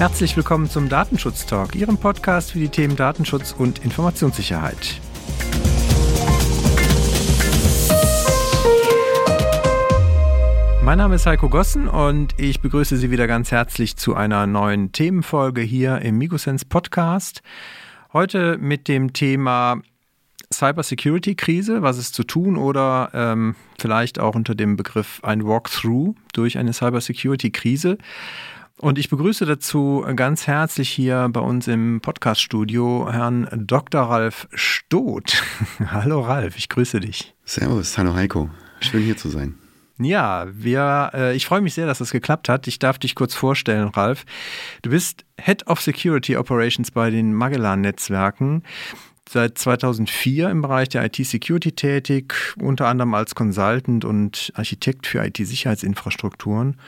Herzlich willkommen zum Datenschutz Talk, Ihrem Podcast für die Themen Datenschutz und Informationssicherheit. Mein Name ist Heiko Gossen und ich begrüße Sie wieder ganz herzlich zu einer neuen Themenfolge hier im Migosense Podcast. Heute mit dem Thema Cybersecurity-Krise, was ist zu tun oder ähm, vielleicht auch unter dem Begriff ein Walkthrough durch eine Cybersecurity-Krise. Und ich begrüße dazu ganz herzlich hier bei uns im Podcaststudio Herrn Dr. Ralf Stoth. hallo Ralf, ich grüße dich. Servus, hallo Heiko. Schön hier zu sein. Ja, wir, äh, ich freue mich sehr, dass das geklappt hat. Ich darf dich kurz vorstellen, Ralf. Du bist Head of Security Operations bei den Magellan-Netzwerken seit 2004 im Bereich der IT-Security tätig, unter anderem als Consultant und Architekt für IT-Sicherheitsinfrastrukturen.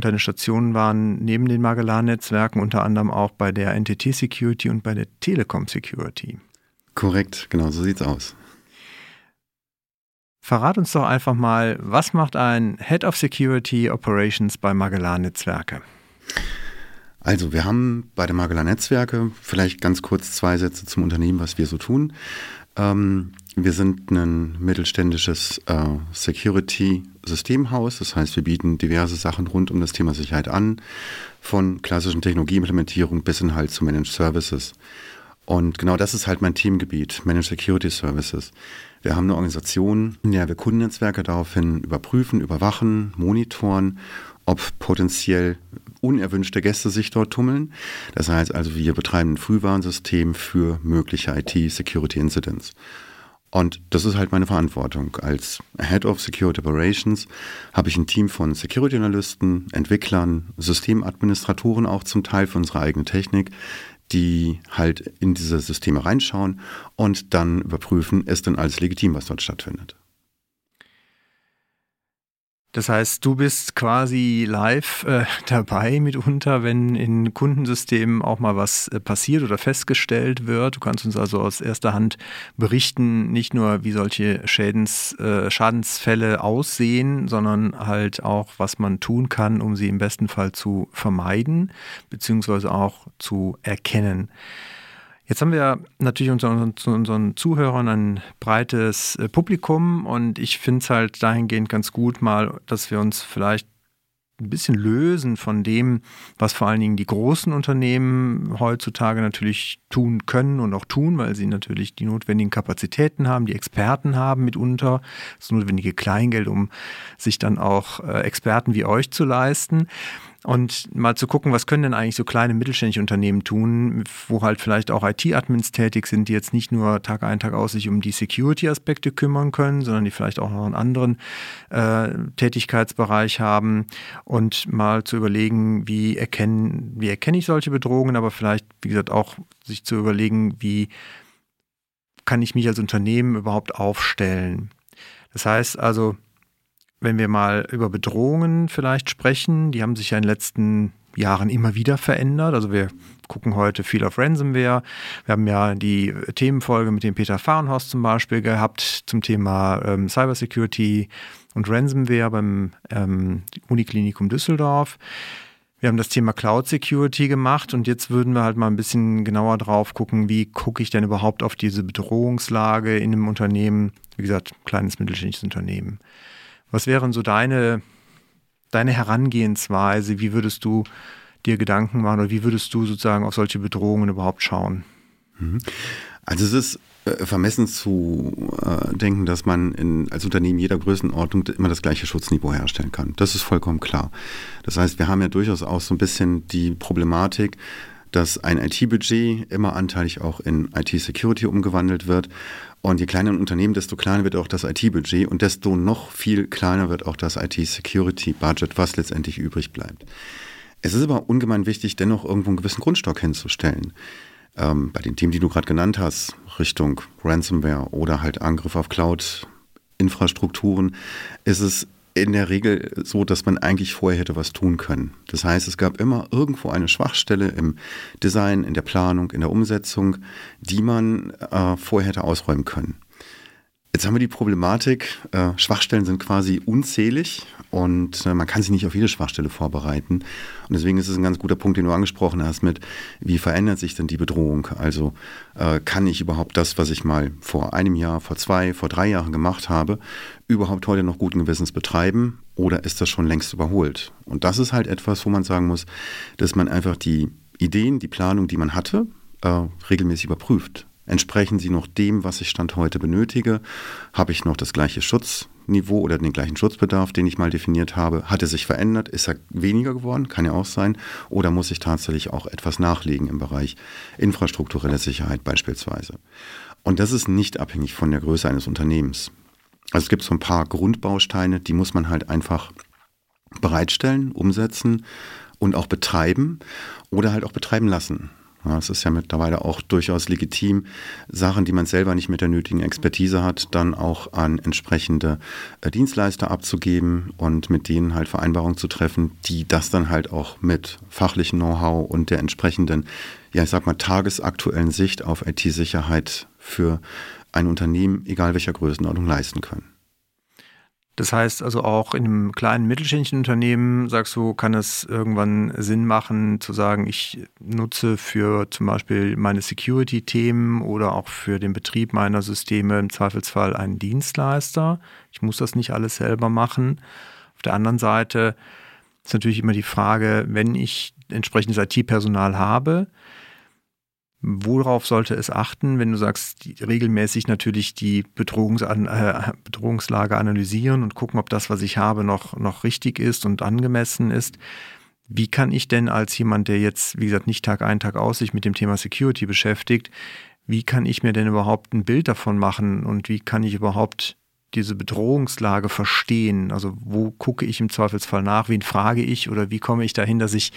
Und deine Stationen waren neben den Magellan-Netzwerken unter anderem auch bei der NTT Security und bei der Telekom Security. Korrekt, genau, so sieht's aus. Verrat uns doch einfach mal, was macht ein Head of Security Operations bei Magellan Netzwerke? Also, wir haben bei der Magellan Netzwerke vielleicht ganz kurz zwei Sätze zum Unternehmen, was wir so tun. Ähm, wir sind ein mittelständisches äh, Security-Systemhaus. Das heißt, wir bieten diverse Sachen rund um das Thema Sicherheit an, von klassischen Technologieimplementierung bis hin halt zu Managed Services. Und genau das ist halt mein Themengebiet, Managed Security Services. Wir haben eine Organisation, in der wir Kundennetzwerke daraufhin überprüfen, überwachen, monitoren, ob potenziell unerwünschte Gäste sich dort tummeln. Das heißt also, wir betreiben ein Frühwarnsystem für mögliche IT-Security-Incidents. Und das ist halt meine Verantwortung. Als Head of Security Operations habe ich ein Team von Security Analysten, Entwicklern, Systemadministratoren auch zum Teil für unsere eigene Technik, die halt in diese Systeme reinschauen und dann überprüfen, ist denn alles legitim, was dort stattfindet. Das heißt, du bist quasi live äh, dabei mitunter, wenn in Kundensystemen auch mal was äh, passiert oder festgestellt wird. Du kannst uns also aus erster Hand berichten, nicht nur wie solche Schädens, äh, Schadensfälle aussehen, sondern halt auch, was man tun kann, um sie im besten Fall zu vermeiden, beziehungsweise auch zu erkennen. Jetzt haben wir natürlich unter unseren Zuhörern ein breites äh, Publikum und ich finde es halt dahingehend ganz gut mal, dass wir uns vielleicht ein bisschen lösen von dem, was vor allen Dingen die großen Unternehmen heutzutage natürlich tun können und auch tun, weil sie natürlich die notwendigen Kapazitäten haben, die Experten haben mitunter, das notwendige Kleingeld, um sich dann auch äh, Experten wie euch zu leisten und mal zu gucken, was können denn eigentlich so kleine mittelständische Unternehmen tun, wo halt vielleicht auch IT-Admins tätig sind, die jetzt nicht nur Tag ein, Tag aus sich um die Security-Aspekte kümmern können, sondern die vielleicht auch noch einen anderen äh, Tätigkeitsbereich haben und mal zu überlegen, wie erkennen, wie erkenne ich solche Bedrohungen, aber vielleicht, wie gesagt, auch sich zu überlegen, wie kann ich mich als Unternehmen überhaupt aufstellen. Das heißt also, wenn wir mal über Bedrohungen vielleicht sprechen, die haben sich ja in den letzten Jahren immer wieder verändert. Also wir gucken heute viel auf Ransomware. Wir haben ja die Themenfolge mit dem Peter Fahrenhorst zum Beispiel gehabt zum Thema ähm, Cybersecurity und Ransomware beim ähm, Uniklinikum Düsseldorf. Wir haben das Thema Cloud Security gemacht und jetzt würden wir halt mal ein bisschen genauer drauf gucken, wie gucke ich denn überhaupt auf diese Bedrohungslage in einem Unternehmen, wie gesagt, kleines mittelständisches Unternehmen. Was wären so deine, deine Herangehensweise? Wie würdest du dir Gedanken machen oder wie würdest du sozusagen auf solche Bedrohungen überhaupt schauen? Mhm. Also es ist äh, vermessen zu äh, denken, dass man in, als Unternehmen jeder Größenordnung immer das gleiche Schutzniveau herstellen kann. Das ist vollkommen klar. Das heißt, wir haben ja durchaus auch so ein bisschen die Problematik, dass ein IT-Budget immer anteilig auch in IT-Security umgewandelt wird. Und je kleiner ein Unternehmen, desto kleiner wird auch das IT-Budget und desto noch viel kleiner wird auch das IT-Security-Budget, was letztendlich übrig bleibt. Es ist aber ungemein wichtig, dennoch irgendwo einen gewissen Grundstock hinzustellen. Ähm, bei den Themen, die du gerade genannt hast, Richtung Ransomware oder halt Angriff auf Cloud-Infrastrukturen, ist es in der Regel so, dass man eigentlich vorher hätte was tun können. Das heißt, es gab immer irgendwo eine Schwachstelle im Design, in der Planung, in der Umsetzung, die man äh, vorher hätte ausräumen können. Jetzt haben wir die Problematik, äh, Schwachstellen sind quasi unzählig und äh, man kann sich nicht auf jede Schwachstelle vorbereiten. Und deswegen ist es ein ganz guter Punkt, den du angesprochen hast mit, wie verändert sich denn die Bedrohung? Also äh, kann ich überhaupt das, was ich mal vor einem Jahr, vor zwei, vor drei Jahren gemacht habe, überhaupt heute noch guten Gewissens betreiben oder ist das schon längst überholt? Und das ist halt etwas, wo man sagen muss, dass man einfach die Ideen, die Planung, die man hatte, äh, regelmäßig überprüft. Entsprechen sie noch dem, was ich Stand heute benötige? Habe ich noch das gleiche Schutzniveau oder den gleichen Schutzbedarf, den ich mal definiert habe? Hat er sich verändert? Ist er weniger geworden? Kann ja auch sein. Oder muss ich tatsächlich auch etwas nachlegen im Bereich infrastrukturelle Sicherheit beispielsweise? Und das ist nicht abhängig von der Größe eines Unternehmens. Also es gibt so ein paar Grundbausteine, die muss man halt einfach bereitstellen, umsetzen und auch betreiben oder halt auch betreiben lassen. Es ist ja mittlerweile auch durchaus legitim, Sachen, die man selber nicht mit der nötigen Expertise hat, dann auch an entsprechende äh, Dienstleister abzugeben und mit denen halt Vereinbarungen zu treffen, die das dann halt auch mit fachlichem Know-how und der entsprechenden, ja, ich sag mal, tagesaktuellen Sicht auf IT-Sicherheit für ein Unternehmen, egal welcher Größenordnung, leisten können. Das heißt also auch in einem kleinen mittelständischen Unternehmen, sagst du, kann es irgendwann Sinn machen zu sagen, ich nutze für zum Beispiel meine Security-Themen oder auch für den Betrieb meiner Systeme im Zweifelsfall einen Dienstleister. Ich muss das nicht alles selber machen. Auf der anderen Seite ist natürlich immer die Frage, wenn ich entsprechendes IT-Personal habe, Worauf sollte es achten, wenn du sagst, die, regelmäßig natürlich die Bedrohungs äh, Bedrohungslage analysieren und gucken, ob das, was ich habe, noch, noch richtig ist und angemessen ist? Wie kann ich denn als jemand, der jetzt, wie gesagt, nicht Tag ein, Tag aus sich mit dem Thema Security beschäftigt, wie kann ich mir denn überhaupt ein Bild davon machen und wie kann ich überhaupt diese Bedrohungslage verstehen? Also wo gucke ich im Zweifelsfall nach? Wen frage ich oder wie komme ich dahin, dass ich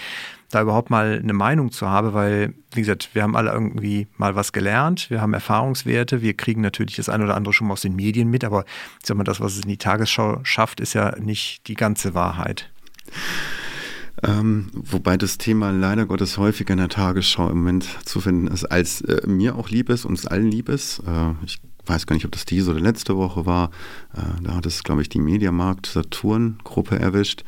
da überhaupt mal eine Meinung zu habe? Weil, wie gesagt, wir haben alle irgendwie mal was gelernt, wir haben Erfahrungswerte, wir kriegen natürlich das eine oder andere schon mal aus den Medien mit, aber ich sag mal, das, was es in die Tagesschau schafft, ist ja nicht die ganze Wahrheit. Ähm, wobei das Thema leider Gottes häufiger in der Tagesschau im Moment zu finden ist, als äh, mir auch lieb ist, uns allen lieb ist. Äh, ich weiß gar nicht, ob das diese oder letzte Woche war. Äh, da hat es, glaube ich, die Mediamarkt Saturn Gruppe erwischt.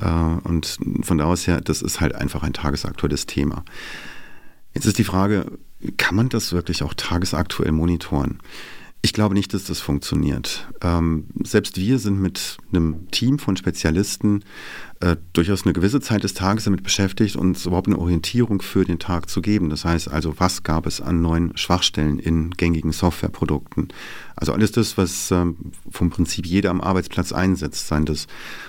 Äh, und von da aus her, das ist halt einfach ein tagesaktuelles Thema. Jetzt ist die Frage, kann man das wirklich auch tagesaktuell monitoren? Ich glaube nicht, dass das funktioniert. Ähm, selbst wir sind mit einem Team von Spezialisten äh, durchaus eine gewisse Zeit des Tages damit beschäftigt, uns überhaupt eine Orientierung für den Tag zu geben. Das heißt also, was gab es an neuen Schwachstellen in gängigen Softwareprodukten? Also alles das, was ähm, vom Prinzip jeder am Arbeitsplatz einsetzt, seien das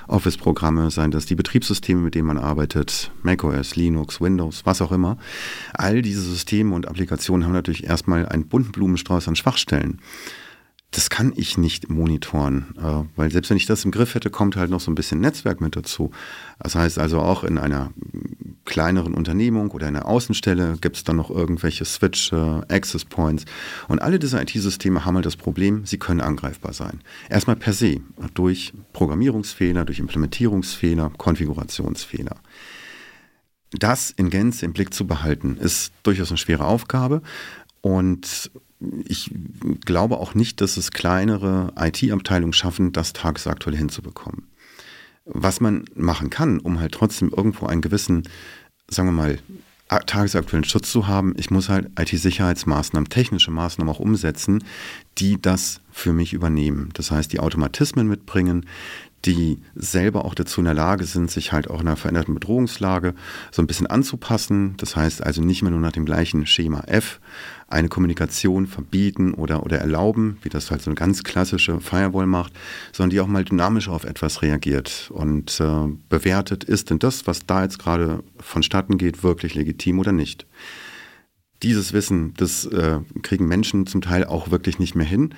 Office-Programme, seien das die Betriebssysteme, mit denen man arbeitet, macOS, Linux, Windows, was auch immer. All diese Systeme und Applikationen haben natürlich erstmal einen bunten Blumenstrauß an Schwachstellen das kann ich nicht monitoren, äh, weil selbst wenn ich das im Griff hätte, kommt halt noch so ein bisschen Netzwerk mit dazu. Das heißt also auch in einer kleineren Unternehmung oder einer Außenstelle gibt es dann noch irgendwelche Switch, äh, Access Points und alle diese IT-Systeme haben halt das Problem, sie können angreifbar sein. Erstmal per se durch Programmierungsfehler, durch Implementierungsfehler, Konfigurationsfehler. Das in Gänze im Blick zu behalten, ist durchaus eine schwere Aufgabe. Und ich glaube auch nicht, dass es kleinere IT-Abteilungen schaffen, das tagesaktuell hinzubekommen. Was man machen kann, um halt trotzdem irgendwo einen gewissen, sagen wir mal, tagesaktuellen Schutz zu haben, ich muss halt IT-Sicherheitsmaßnahmen, technische Maßnahmen auch umsetzen, die das für mich übernehmen. Das heißt, die Automatismen mitbringen, die selber auch dazu in der Lage sind, sich halt auch in einer veränderten Bedrohungslage so ein bisschen anzupassen. Das heißt also nicht mehr nur nach dem gleichen Schema F eine Kommunikation verbieten oder, oder erlauben, wie das halt so eine ganz klassische Firewall macht, sondern die auch mal dynamisch auf etwas reagiert und äh, bewertet, ist denn das, was da jetzt gerade vonstatten geht, wirklich legitim oder nicht dieses Wissen, das äh, kriegen Menschen zum Teil auch wirklich nicht mehr hin.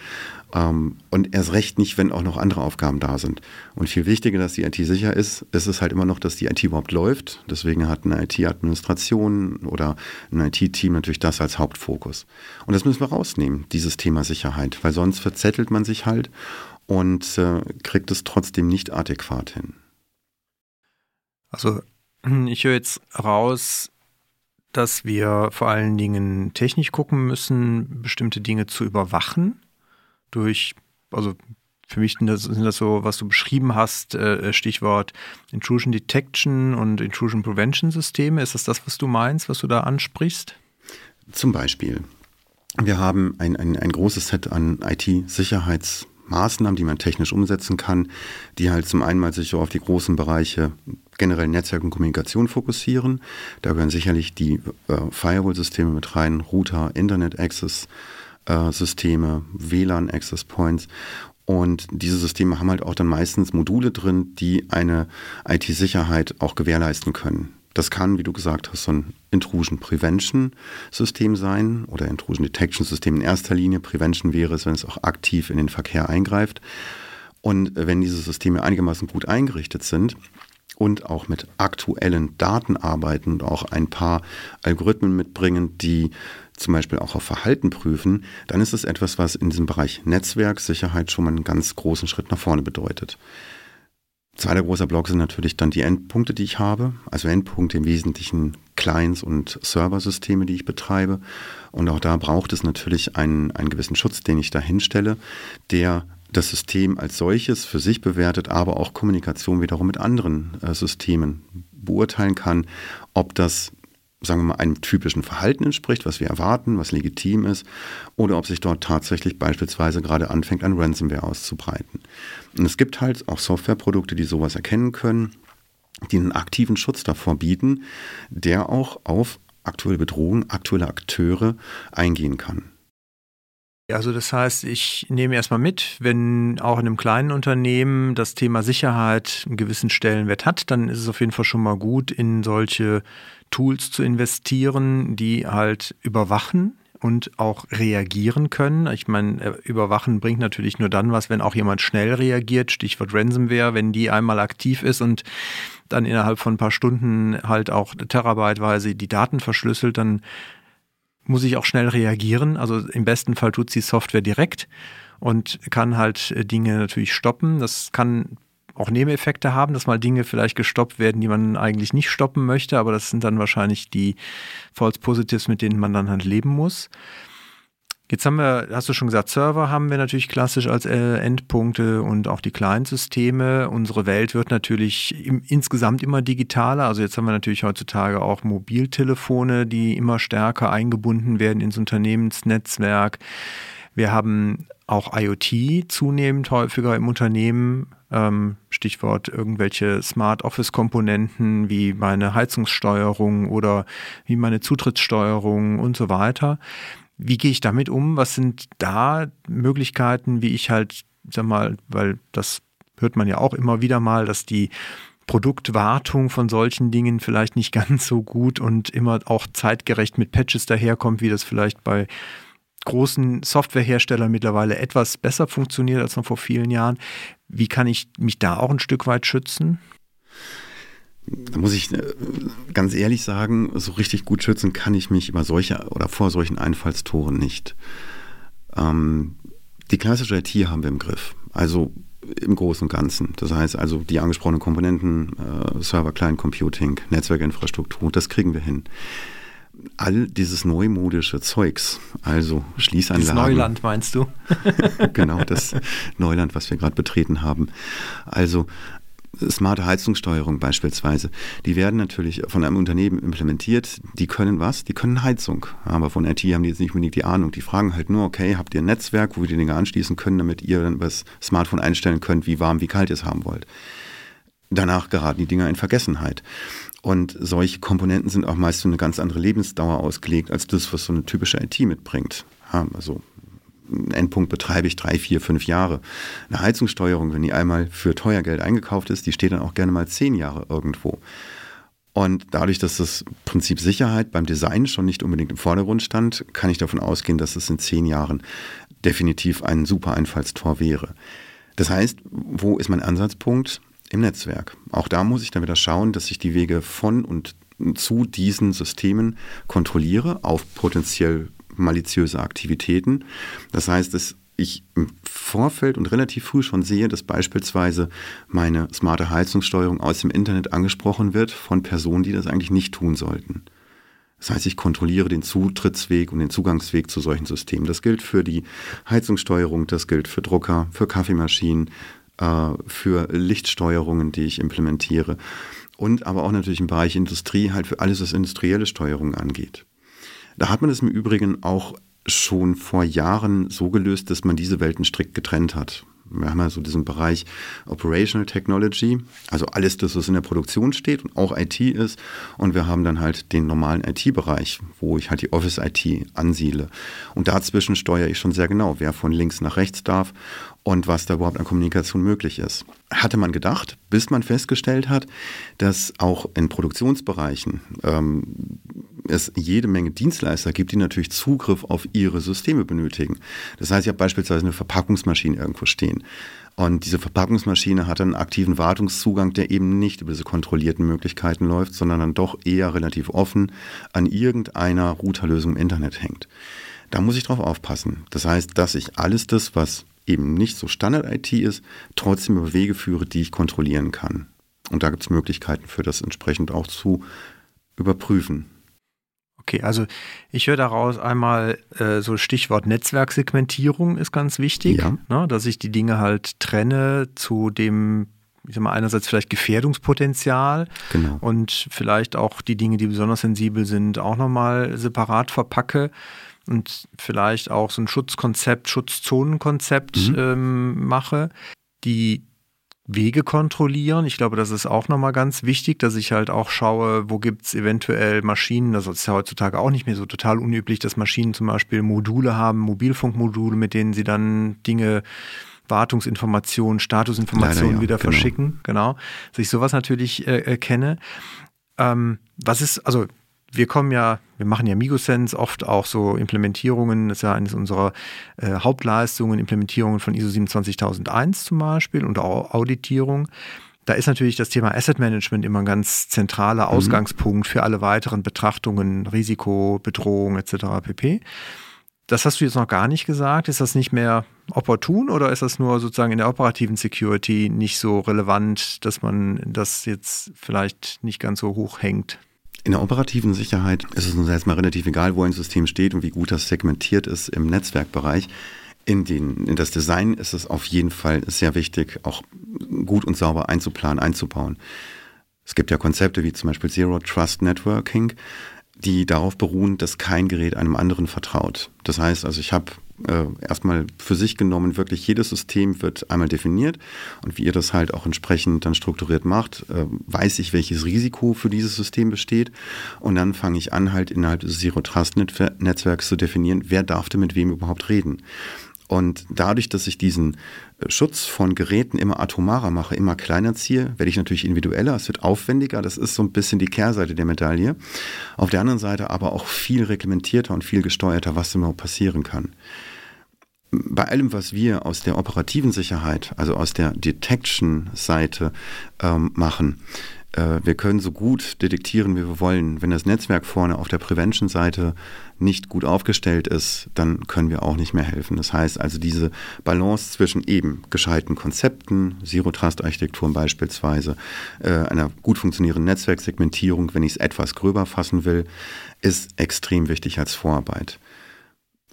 Ähm, und erst recht nicht, wenn auch noch andere Aufgaben da sind. Und viel wichtiger, dass die IT sicher ist, ist es halt immer noch, dass die IT überhaupt läuft. Deswegen hat eine IT-Administration oder ein IT-Team natürlich das als Hauptfokus. Und das müssen wir rausnehmen, dieses Thema Sicherheit, weil sonst verzettelt man sich halt und äh, kriegt es trotzdem nicht adäquat hin. Also ich höre jetzt raus, dass wir vor allen Dingen technisch gucken müssen, bestimmte Dinge zu überwachen durch also für mich sind das, sind das so, was du beschrieben hast, äh, Stichwort Intrusion Detection und Intrusion Prevention Systeme. Ist das das, was du meinst, was du da ansprichst? Zum Beispiel. Wir haben ein, ein, ein großes Set an IT-Sicherheitsmaßnahmen, die man technisch umsetzen kann, die halt zum einen mal sich so auf die großen Bereiche generell Netzwerk und Kommunikation fokussieren. Da gehören sicherlich die äh, Firewall-Systeme mit rein, Router, Internet-Access-Systeme, äh, WLAN-Access Points und diese Systeme haben halt auch dann meistens Module drin, die eine IT-Sicherheit auch gewährleisten können. Das kann, wie du gesagt hast, so ein Intrusion Prevention System sein oder Intrusion Detection System in erster Linie. Prevention wäre es, wenn es auch aktiv in den Verkehr eingreift. Und wenn diese Systeme einigermaßen gut eingerichtet sind, und auch mit aktuellen Daten arbeiten und auch ein paar Algorithmen mitbringen, die zum Beispiel auch auf Verhalten prüfen, dann ist es etwas, was in diesem Bereich Netzwerksicherheit schon mal einen ganz großen Schritt nach vorne bedeutet. Zweiter großer Block sind natürlich dann die Endpunkte, die ich habe. Also Endpunkte im Wesentlichen Clients und Serversysteme, die ich betreibe. Und auch da braucht es natürlich einen, einen gewissen Schutz, den ich da hinstelle, der das System als solches für sich bewertet, aber auch Kommunikation wiederum mit anderen äh, Systemen beurteilen kann, ob das sagen wir mal, einem typischen Verhalten entspricht, was wir erwarten, was legitim ist, oder ob sich dort tatsächlich beispielsweise gerade anfängt, ein Ransomware auszubreiten. Und es gibt halt auch Softwareprodukte, die sowas erkennen können, die einen aktiven Schutz davor bieten, der auch auf aktuelle Bedrohungen, aktuelle Akteure eingehen kann. Also das heißt, ich nehme erstmal mit, wenn auch in einem kleinen Unternehmen das Thema Sicherheit einen gewissen Stellenwert hat, dann ist es auf jeden Fall schon mal gut, in solche Tools zu investieren, die halt überwachen und auch reagieren können. Ich meine, äh, überwachen bringt natürlich nur dann was, wenn auch jemand schnell reagiert. Stichwort Ransomware, wenn die einmal aktiv ist und dann innerhalb von ein paar Stunden halt auch terabyteweise die Daten verschlüsselt, dann muss ich auch schnell reagieren. Also im besten Fall tut sie Software direkt und kann halt äh, Dinge natürlich stoppen. Das kann auch Nebeneffekte haben, dass mal Dinge vielleicht gestoppt werden, die man eigentlich nicht stoppen möchte, aber das sind dann wahrscheinlich die False Positives, mit denen man dann halt leben muss. Jetzt haben wir, hast du schon gesagt, Server haben wir natürlich klassisch als äh, Endpunkte und auch die Client-Systeme. Unsere Welt wird natürlich im, insgesamt immer digitaler. Also jetzt haben wir natürlich heutzutage auch Mobiltelefone, die immer stärker eingebunden werden ins Unternehmensnetzwerk. Wir haben auch IoT zunehmend häufiger im Unternehmen. Ähm, Stichwort irgendwelche Smart Office Komponenten wie meine Heizungssteuerung oder wie meine Zutrittssteuerung und so weiter. Wie gehe ich damit um? Was sind da Möglichkeiten, wie ich halt, sag mal, weil das hört man ja auch immer wieder mal, dass die Produktwartung von solchen Dingen vielleicht nicht ganz so gut und immer auch zeitgerecht mit Patches daherkommt, wie das vielleicht bei großen Softwareherstellern mittlerweile etwas besser funktioniert als noch vor vielen Jahren. Wie kann ich mich da auch ein Stück weit schützen? Da muss ich äh, ganz ehrlich sagen, so richtig gut schützen kann ich mich über solche oder vor solchen Einfallstoren nicht. Ähm, die klassische IT haben wir im Griff. Also im Großen und Ganzen. Das heißt also, die angesprochenen Komponenten, äh, Server, Client Computing, Netzwerkinfrastruktur, das kriegen wir hin. All dieses neumodische Zeugs, also Schließanlagen. Das Neuland meinst du? genau, das Neuland, was wir gerade betreten haben. Also smarte Heizungssteuerung beispielsweise, die werden natürlich von einem Unternehmen implementiert. Die können was? Die können Heizung. Aber von IT haben die jetzt nicht unbedingt die Ahnung. Die fragen halt nur, okay, habt ihr ein Netzwerk, wo wir die Dinge anschließen können, damit ihr dann das Smartphone einstellen könnt, wie warm, wie kalt ihr es haben wollt. Danach geraten die Dinger in Vergessenheit. Und solche Komponenten sind auch meist für eine ganz andere Lebensdauer ausgelegt, als das, was so eine typische IT mitbringt. Also Endpunkt betreibe ich drei, vier, fünf Jahre. Eine Heizungssteuerung, wenn die einmal für teuer Geld eingekauft ist, die steht dann auch gerne mal zehn Jahre irgendwo. Und dadurch, dass das Prinzip Sicherheit beim Design schon nicht unbedingt im Vordergrund stand, kann ich davon ausgehen, dass es in zehn Jahren definitiv ein super Einfallstor wäre. Das heißt, wo ist mein Ansatzpunkt? Im Netzwerk. Auch da muss ich dann wieder schauen, dass ich die Wege von und zu diesen Systemen kontrolliere auf potenziell maliziöse Aktivitäten. Das heißt, dass ich im Vorfeld und relativ früh schon sehe, dass beispielsweise meine smarte Heizungssteuerung aus dem Internet angesprochen wird von Personen, die das eigentlich nicht tun sollten. Das heißt, ich kontrolliere den Zutrittsweg und den Zugangsweg zu solchen Systemen. Das gilt für die Heizungssteuerung, das gilt für Drucker, für Kaffeemaschinen, äh, für Lichtsteuerungen, die ich implementiere. Und aber auch natürlich im Bereich Industrie halt für alles, was industrielle Steuerung angeht. Da hat man es im Übrigen auch schon vor Jahren so gelöst, dass man diese Welten strikt getrennt hat. Wir haben ja so diesen Bereich Operational Technology, also alles das, was in der Produktion steht und auch IT ist. Und wir haben dann halt den normalen IT-Bereich, wo ich halt die Office-IT ansiedle. Und dazwischen steuere ich schon sehr genau, wer von links nach rechts darf und was da überhaupt an Kommunikation möglich ist. Hatte man gedacht, bis man festgestellt hat, dass auch in Produktionsbereichen ähm, es jede Menge Dienstleister gibt, die natürlich Zugriff auf ihre Systeme benötigen. Das heißt, ich habe beispielsweise eine Verpackungsmaschine irgendwo stehen. Und diese Verpackungsmaschine hat einen aktiven Wartungszugang, der eben nicht über diese kontrollierten Möglichkeiten läuft, sondern dann doch eher relativ offen an irgendeiner Routerlösung im Internet hängt. Da muss ich drauf aufpassen. Das heißt, dass ich alles das, was eben nicht so Standard-IT ist, trotzdem über Wege führe, die ich kontrollieren kann. Und da gibt es Möglichkeiten für das entsprechend auch zu überprüfen. Okay, also ich höre daraus einmal äh, so Stichwort Netzwerksegmentierung ist ganz wichtig, ja. ne, dass ich die Dinge halt trenne zu dem, ich sag mal, einerseits vielleicht Gefährdungspotenzial genau. und vielleicht auch die Dinge, die besonders sensibel sind, auch nochmal separat verpacke und vielleicht auch so ein Schutzkonzept, Schutzzonenkonzept mhm. ähm, mache. Die Wege kontrollieren. Ich glaube, das ist auch nochmal ganz wichtig, dass ich halt auch schaue, wo gibt es eventuell Maschinen, das ist ja heutzutage auch nicht mehr so total unüblich, dass Maschinen zum Beispiel Module haben, Mobilfunkmodule, mit denen sie dann Dinge Wartungsinformationen, Statusinformationen ja, wieder genau. verschicken, genau. Dass ich sowas natürlich äh, kenne. Ähm, was ist, also wir kommen ja, wir machen ja MigoSense oft auch so Implementierungen, das ist ja eines unserer äh, Hauptleistungen, Implementierungen von ISO 27001 zum Beispiel und auch Auditierung. Da ist natürlich das Thema Asset Management immer ein ganz zentraler mhm. Ausgangspunkt für alle weiteren Betrachtungen, Risiko, Bedrohung etc. pp. Das hast du jetzt noch gar nicht gesagt. Ist das nicht mehr opportun oder ist das nur sozusagen in der operativen Security nicht so relevant, dass man das jetzt vielleicht nicht ganz so hoch hängt? In der operativen Sicherheit ist es uns erstmal relativ egal, wo ein System steht und wie gut das segmentiert ist im Netzwerkbereich. In, den, in das Design ist es auf jeden Fall sehr wichtig, auch gut und sauber einzuplanen, einzubauen. Es gibt ja Konzepte wie zum Beispiel Zero Trust Networking, die darauf beruhen, dass kein Gerät einem anderen vertraut. Das heißt also, ich habe äh, erstmal für sich genommen, wirklich jedes System wird einmal definiert und wie ihr das halt auch entsprechend dann strukturiert macht, äh, weiß ich, welches Risiko für dieses System besteht und dann fange ich an, halt innerhalb des Zero Trust Netzwerks zu definieren, wer darf denn mit wem überhaupt reden. Und dadurch, dass ich diesen äh, Schutz von Geräten immer atomarer mache, immer kleiner ziehe, werde ich natürlich individueller, es wird aufwendiger, das ist so ein bisschen die Kehrseite der Medaille. Auf der anderen Seite aber auch viel reglementierter und viel gesteuerter, was immer passieren kann bei allem, was wir aus der operativen Sicherheit, also aus der Detection-Seite ähm, machen, äh, wir können so gut detektieren, wie wir wollen. Wenn das Netzwerk vorne auf der Prevention-Seite nicht gut aufgestellt ist, dann können wir auch nicht mehr helfen. Das heißt also diese Balance zwischen eben gescheiten Konzepten, Zero-Trust-Architekturen beispielsweise, äh, einer gut funktionierenden Netzwerksegmentierung, wenn ich es etwas gröber fassen will, ist extrem wichtig als Vorarbeit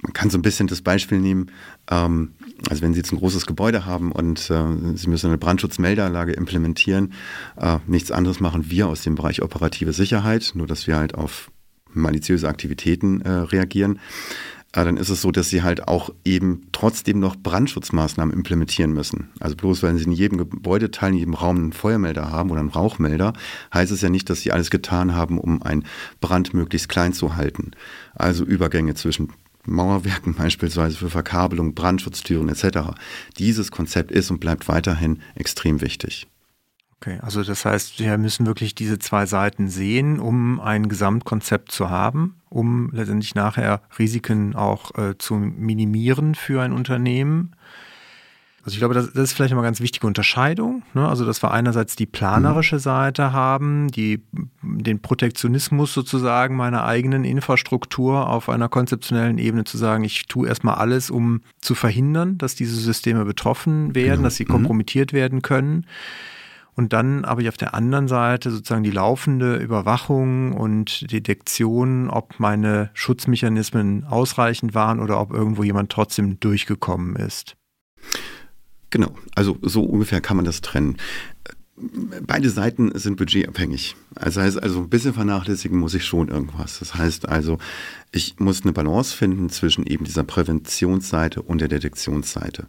man kann so ein bisschen das Beispiel nehmen, ähm, also wenn Sie jetzt ein großes Gebäude haben und äh, Sie müssen eine Brandschutzmeldeanlage implementieren, äh, nichts anderes machen wir aus dem Bereich operative Sicherheit, nur dass wir halt auf maliziöse Aktivitäten äh, reagieren. Äh, dann ist es so, dass Sie halt auch eben trotzdem noch Brandschutzmaßnahmen implementieren müssen. Also bloß weil Sie in jedem Gebäudeteil, in jedem Raum einen Feuermelder haben oder einen Rauchmelder, heißt es ja nicht, dass Sie alles getan haben, um einen Brand möglichst klein zu halten. Also Übergänge zwischen Mauerwerken beispielsweise für Verkabelung, Brandschutztüren etc. Dieses Konzept ist und bleibt weiterhin extrem wichtig. Okay, also das heißt, wir müssen wirklich diese zwei Seiten sehen, um ein Gesamtkonzept zu haben, um letztendlich nachher Risiken auch äh, zu minimieren für ein Unternehmen. Also ich glaube, das, das ist vielleicht eine ganz wichtige Unterscheidung. Ne? Also dass wir einerseits die planerische Seite haben, die, den Protektionismus sozusagen meiner eigenen Infrastruktur auf einer konzeptionellen Ebene zu sagen, ich tue erstmal alles, um zu verhindern, dass diese Systeme betroffen werden, genau. dass sie mhm. kompromittiert werden können. Und dann habe ich auf der anderen Seite sozusagen die laufende Überwachung und Detektion, ob meine Schutzmechanismen ausreichend waren oder ob irgendwo jemand trotzdem durchgekommen ist. Genau, also so ungefähr kann man das trennen. Beide Seiten sind budgetabhängig. Das heißt also, ein bisschen vernachlässigen muss ich schon irgendwas. Das heißt also, ich muss eine Balance finden zwischen eben dieser Präventionsseite und der Detektionsseite.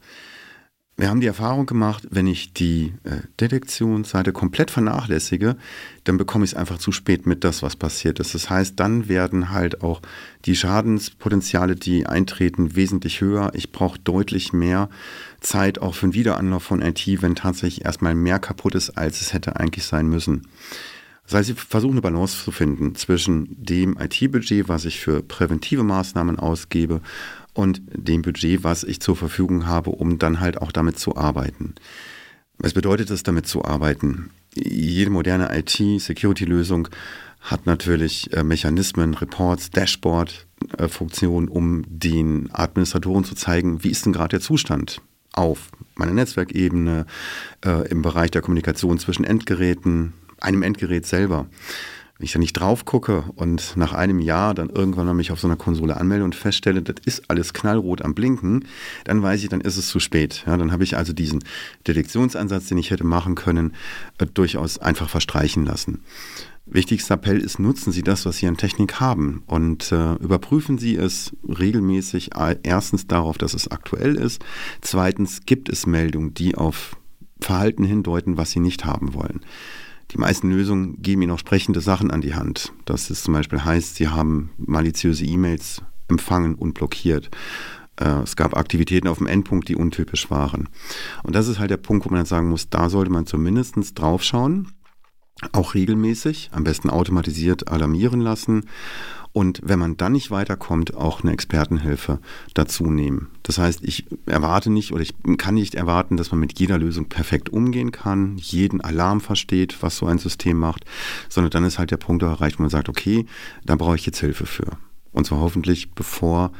Wir haben die Erfahrung gemacht, wenn ich die äh, Detektionsseite komplett vernachlässige, dann bekomme ich es einfach zu spät mit das, was passiert ist. Das heißt, dann werden halt auch die Schadenspotenziale, die eintreten, wesentlich höher. Ich brauche deutlich mehr Zeit auch für einen Wiederanlauf von IT, wenn tatsächlich erstmal mehr kaputt ist, als es hätte eigentlich sein müssen. Das heißt, ich versuche eine Balance zu finden zwischen dem IT-Budget, was ich für präventive Maßnahmen ausgebe, und dem Budget, was ich zur Verfügung habe, um dann halt auch damit zu arbeiten. Was bedeutet es, damit zu arbeiten? Jede moderne IT-Security-Lösung hat natürlich äh, Mechanismen, Reports, Dashboard-Funktionen, äh, um den Administratoren zu zeigen, wie ist denn gerade der Zustand auf meiner Netzwerkebene, äh, im Bereich der Kommunikation zwischen Endgeräten, einem Endgerät selber. Wenn ich da nicht drauf gucke und nach einem Jahr dann irgendwann mal mich auf so einer Konsole anmelde und feststelle, das ist alles knallrot am Blinken, dann weiß ich, dann ist es zu spät. Ja, dann habe ich also diesen Detektionsansatz, den ich hätte machen können, äh, durchaus einfach verstreichen lassen. Wichtigster Appell ist, nutzen Sie das, was Sie an Technik haben und äh, überprüfen Sie es regelmäßig. Erstens darauf, dass es aktuell ist. Zweitens gibt es Meldungen, die auf Verhalten hindeuten, was Sie nicht haben wollen. Die meisten Lösungen geben Ihnen auch sprechende Sachen an die Hand. Das ist zum Beispiel heißt, Sie haben maliziöse E-Mails empfangen und blockiert. Äh, es gab Aktivitäten auf dem Endpunkt, die untypisch waren. Und das ist halt der Punkt, wo man dann sagen muss, da sollte man zumindest draufschauen, auch regelmäßig, am besten automatisiert alarmieren lassen und wenn man dann nicht weiterkommt, auch eine Expertenhilfe dazu nehmen. Das heißt, ich erwarte nicht oder ich kann nicht erwarten, dass man mit jeder Lösung perfekt umgehen kann, jeden Alarm versteht, was so ein System macht, sondern dann ist halt der Punkt erreicht, wo man sagt, okay, da brauche ich jetzt Hilfe für. Und zwar hoffentlich, bevor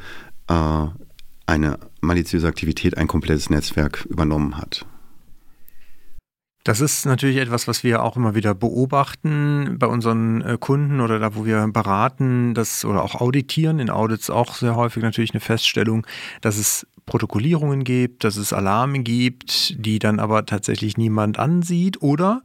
äh, eine maliziöse Aktivität ein komplettes Netzwerk übernommen hat. Das ist natürlich etwas, was wir auch immer wieder beobachten bei unseren äh, Kunden oder da, wo wir beraten, das oder auch auditieren. In Audits auch sehr häufig natürlich eine Feststellung, dass es Protokollierungen gibt, dass es Alarme gibt, die dann aber tatsächlich niemand ansieht oder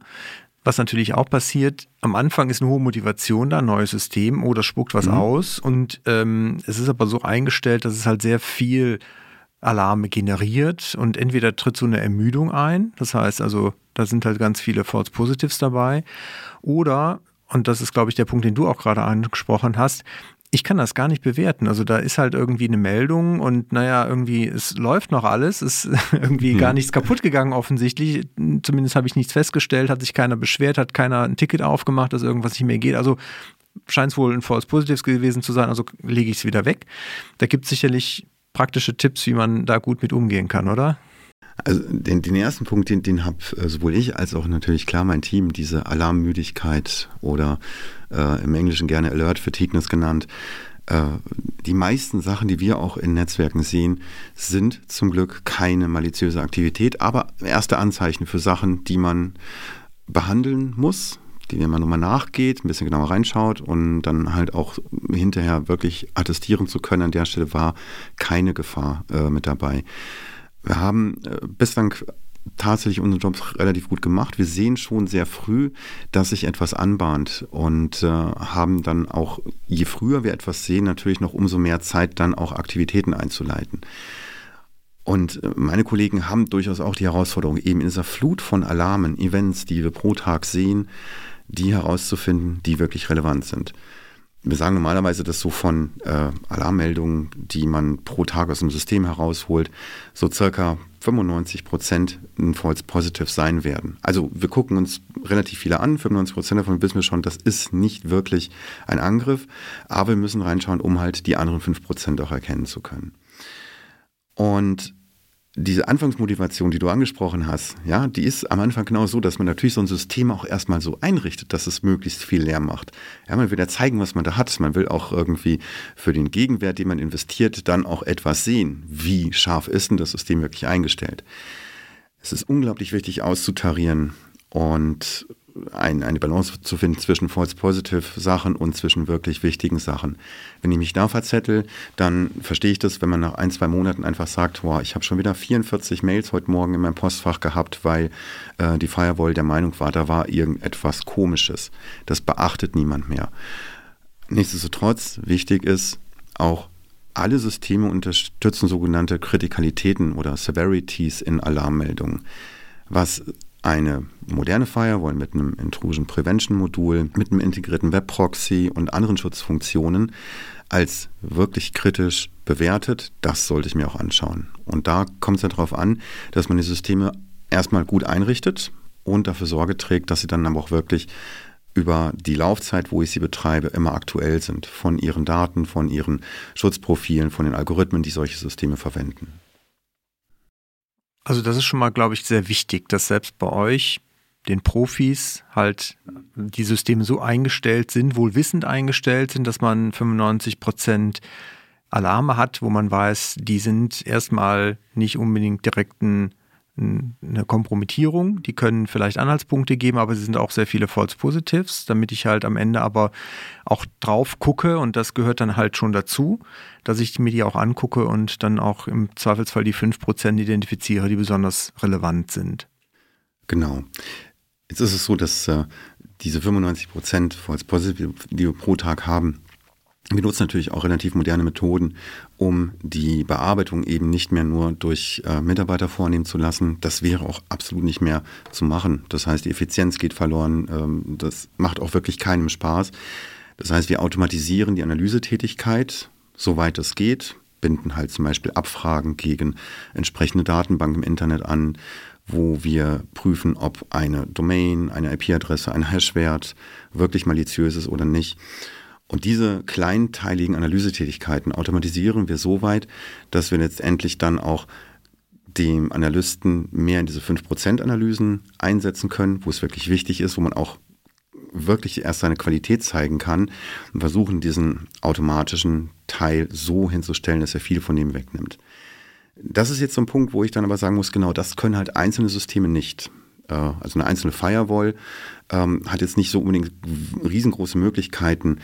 was natürlich auch passiert, am Anfang ist eine hohe Motivation da, neues System, oder spuckt was mhm. aus und ähm, es ist aber so eingestellt, dass es halt sehr viel Alarme generiert und entweder tritt so eine Ermüdung ein, das heißt also, da sind halt ganz viele False Positives dabei, oder, und das ist glaube ich der Punkt, den du auch gerade angesprochen hast, ich kann das gar nicht bewerten. Also da ist halt irgendwie eine Meldung und naja, irgendwie, es läuft noch alles, ist irgendwie hm. gar nichts kaputt gegangen offensichtlich. Zumindest habe ich nichts festgestellt, hat sich keiner beschwert, hat keiner ein Ticket aufgemacht, dass irgendwas nicht mehr geht. Also scheint es wohl ein False Positives gewesen zu sein, also lege ich es wieder weg. Da gibt es sicherlich praktische Tipps, wie man da gut mit umgehen kann, oder? Also den, den ersten Punkt, den, den habe äh, sowohl ich als auch natürlich klar mein Team, diese Alarmmüdigkeit oder äh, im Englischen gerne Alert Fatigueness genannt. Äh, die meisten Sachen, die wir auch in Netzwerken sehen, sind zum Glück keine maliziöse Aktivität, aber erste Anzeichen für Sachen, die man behandeln muss, die man nochmal nachgeht, ein bisschen genauer reinschaut und dann halt auch hinterher wirklich attestieren zu können, an der Stelle war keine Gefahr äh, mit dabei. Wir haben äh, bislang tatsächlich unseren Job relativ gut gemacht. Wir sehen schon sehr früh, dass sich etwas anbahnt und äh, haben dann auch, je früher wir etwas sehen, natürlich noch umso mehr Zeit, dann auch Aktivitäten einzuleiten. Und äh, meine Kollegen haben durchaus auch die Herausforderung, eben in dieser Flut von Alarmen, Events, die wir pro Tag sehen, die herauszufinden, die wirklich relevant sind. Wir sagen normalerweise, dass so von äh, Alarmmeldungen, die man pro Tag aus dem System herausholt, so circa 95 Prozent ein False Positive sein werden. Also wir gucken uns relativ viele an, 95 Prozent davon wissen wir schon, das ist nicht wirklich ein Angriff, aber wir müssen reinschauen, um halt die anderen 5 Prozent auch erkennen zu können. Und diese Anfangsmotivation, die du angesprochen hast, ja, die ist am Anfang genau so, dass man natürlich so ein System auch erstmal so einrichtet, dass es möglichst viel Lärm macht. Ja, man will ja zeigen, was man da hat. Man will auch irgendwie für den Gegenwert, den man investiert, dann auch etwas sehen. Wie scharf ist denn das System wirklich eingestellt? Es ist unglaublich wichtig auszutarieren und ein, eine Balance zu finden zwischen False Positive Sachen und zwischen wirklich wichtigen Sachen. Wenn ich mich da verzettel, dann verstehe ich das, wenn man nach ein, zwei Monaten einfach sagt, wow, ich habe schon wieder 44 Mails heute Morgen in meinem Postfach gehabt, weil äh, die Firewall der Meinung war, da war irgendetwas Komisches. Das beachtet niemand mehr. Nichtsdestotrotz, wichtig ist, auch alle Systeme unterstützen sogenannte Kritikalitäten oder Severities in Alarmmeldungen. Was eine moderne Firewall mit einem Intrusion Prevention Modul, mit einem integrierten Webproxy und anderen Schutzfunktionen als wirklich kritisch bewertet, das sollte ich mir auch anschauen. Und da kommt es ja darauf an, dass man die Systeme erstmal gut einrichtet und dafür Sorge trägt, dass sie dann aber auch wirklich über die Laufzeit, wo ich sie betreibe, immer aktuell sind. Von ihren Daten, von ihren Schutzprofilen, von den Algorithmen, die solche Systeme verwenden. Also das ist schon mal, glaube ich, sehr wichtig, dass selbst bei euch, den Profis, halt die Systeme so eingestellt sind, wohl wissend eingestellt sind, dass man 95 Prozent Alarme hat, wo man weiß, die sind erstmal nicht unbedingt direkten eine Kompromittierung. Die können vielleicht Anhaltspunkte geben, aber sie sind auch sehr viele False Positives, damit ich halt am Ende aber auch drauf gucke und das gehört dann halt schon dazu, dass ich mir die auch angucke und dann auch im Zweifelsfall die 5% identifiziere, die besonders relevant sind. Genau. Jetzt ist es so, dass äh, diese 95% False Positive, die wir pro Tag haben, wir nutzen natürlich auch relativ moderne Methoden, um die Bearbeitung eben nicht mehr nur durch äh, Mitarbeiter vornehmen zu lassen. Das wäre auch absolut nicht mehr zu machen. Das heißt, die Effizienz geht verloren. Ähm, das macht auch wirklich keinem Spaß. Das heißt, wir automatisieren die Analysetätigkeit, soweit es geht, binden halt zum Beispiel Abfragen gegen entsprechende Datenbank im Internet an, wo wir prüfen, ob eine Domain, eine IP-Adresse, ein Hashwert wirklich maliziös ist oder nicht. Und diese kleinteiligen Analysetätigkeiten automatisieren wir so weit, dass wir letztendlich dann auch dem Analysten mehr in diese 5%-Analysen einsetzen können, wo es wirklich wichtig ist, wo man auch wirklich erst seine Qualität zeigen kann und versuchen, diesen automatischen Teil so hinzustellen, dass er viel von dem wegnimmt. Das ist jetzt so ein Punkt, wo ich dann aber sagen muss, genau das können halt einzelne Systeme nicht. Äh, also eine einzelne Firewall ähm, hat jetzt nicht so unbedingt riesengroße Möglichkeiten,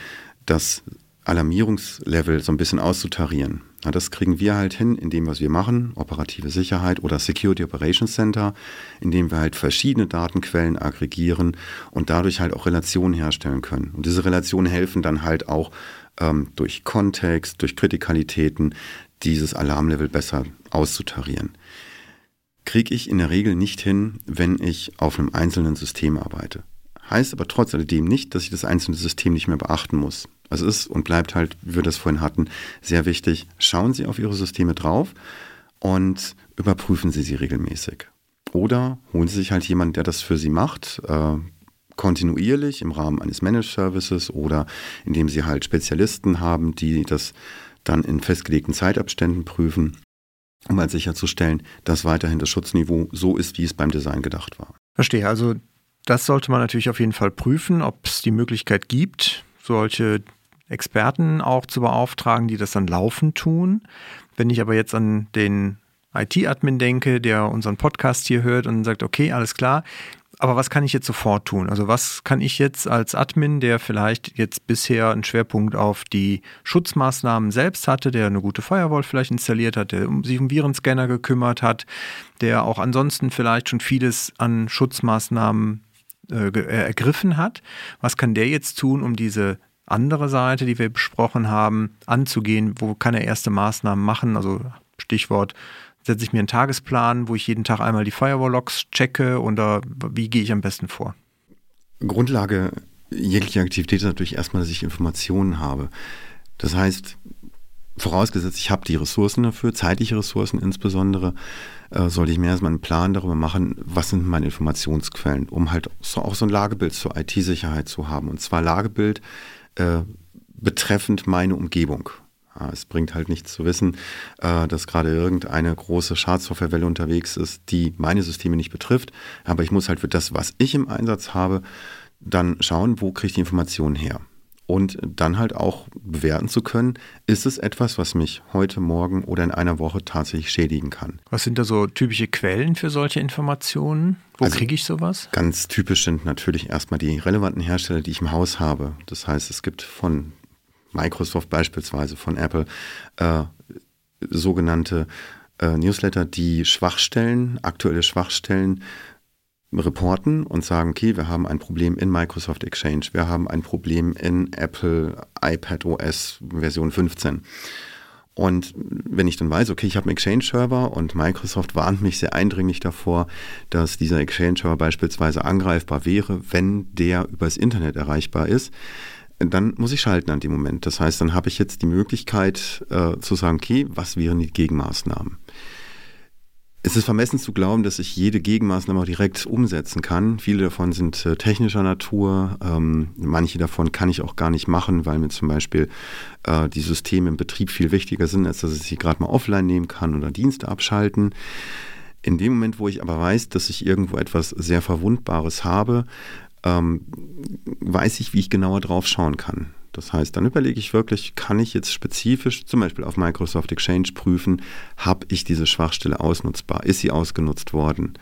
das Alarmierungslevel so ein bisschen auszutarieren. Ja, das kriegen wir halt hin, indem was wir machen, operative Sicherheit oder Security Operations Center, indem wir halt verschiedene Datenquellen aggregieren und dadurch halt auch Relationen herstellen können. Und diese Relationen helfen dann halt auch ähm, durch Kontext, durch Kritikalitäten, dieses Alarmlevel besser auszutarieren. Kriege ich in der Regel nicht hin, wenn ich auf einem einzelnen System arbeite. Heißt aber trotz alledem nicht, dass ich das einzelne System nicht mehr beachten muss. Also ist und bleibt halt, wie wir das vorhin hatten, sehr wichtig. Schauen Sie auf Ihre Systeme drauf und überprüfen Sie sie regelmäßig. Oder holen Sie sich halt jemanden, der das für Sie macht, äh, kontinuierlich im Rahmen eines Managed Services oder indem Sie halt Spezialisten haben, die das dann in festgelegten Zeitabständen prüfen, um halt sicherzustellen, dass weiterhin das Schutzniveau so ist, wie es beim Design gedacht war. Verstehe. Also das sollte man natürlich auf jeden Fall prüfen, ob es die Möglichkeit gibt, solche Experten auch zu beauftragen, die das dann laufend tun. Wenn ich aber jetzt an den IT-Admin denke, der unseren Podcast hier hört und sagt, okay, alles klar, aber was kann ich jetzt sofort tun? Also was kann ich jetzt als Admin, der vielleicht jetzt bisher einen Schwerpunkt auf die Schutzmaßnahmen selbst hatte, der eine gute Firewall vielleicht installiert hat, der sich um Virenscanner gekümmert hat, der auch ansonsten vielleicht schon vieles an Schutzmaßnahmen äh, äh, ergriffen hat. Was kann der jetzt tun, um diese andere Seite, die wir besprochen haben, anzugehen? Wo kann er erste Maßnahmen machen? Also Stichwort, setze ich mir einen Tagesplan, wo ich jeden Tag einmal die Firewall-Logs checke oder wie gehe ich am besten vor? Grundlage jeglicher Aktivität ist natürlich erstmal, dass ich Informationen habe. Das heißt, vorausgesetzt, ich habe die Ressourcen dafür, zeitliche Ressourcen insbesondere, äh, sollte ich mir erstmal einen Plan darüber machen, was sind meine Informationsquellen, um halt so, auch so ein Lagebild zur IT-Sicherheit zu haben. Und zwar Lagebild äh, betreffend meine Umgebung. Ja, es bringt halt nichts zu wissen, äh, dass gerade irgendeine große Schadsoftwarewelle unterwegs ist, die meine Systeme nicht betrifft. Aber ich muss halt für das, was ich im Einsatz habe, dann schauen, wo kriege ich die Informationen her und dann halt auch bewerten zu können, ist es etwas, was mich heute, morgen oder in einer Woche tatsächlich schädigen kann. Was sind da so typische Quellen für solche Informationen? Wo also kriege ich sowas? Ganz typisch sind natürlich erstmal die relevanten Hersteller, die ich im Haus habe. Das heißt, es gibt von Microsoft beispielsweise, von Apple, äh, sogenannte äh, Newsletter, die Schwachstellen, aktuelle Schwachstellen reporten und sagen, okay, wir haben ein Problem in Microsoft Exchange, wir haben ein Problem in Apple iPad OS Version 15. Und wenn ich dann weiß, okay, ich habe einen Exchange-Server und Microsoft warnt mich sehr eindringlich davor, dass dieser Exchange-Server beispielsweise angreifbar wäre, wenn der übers Internet erreichbar ist, dann muss ich schalten an dem Moment. Das heißt, dann habe ich jetzt die Möglichkeit äh, zu sagen, okay, was wären die Gegenmaßnahmen? Es ist vermessen zu glauben, dass ich jede Gegenmaßnahme auch direkt umsetzen kann. Viele davon sind äh, technischer Natur. Ähm, manche davon kann ich auch gar nicht machen, weil mir zum Beispiel äh, die Systeme im Betrieb viel wichtiger sind, als dass ich sie gerade mal offline nehmen kann oder Dienste abschalten. In dem Moment, wo ich aber weiß, dass ich irgendwo etwas sehr Verwundbares habe, ähm, weiß ich, wie ich genauer drauf schauen kann. Das heißt, dann überlege ich wirklich, kann ich jetzt spezifisch zum Beispiel auf Microsoft Exchange prüfen, habe ich diese Schwachstelle ausnutzbar? Ist sie ausgenutzt worden?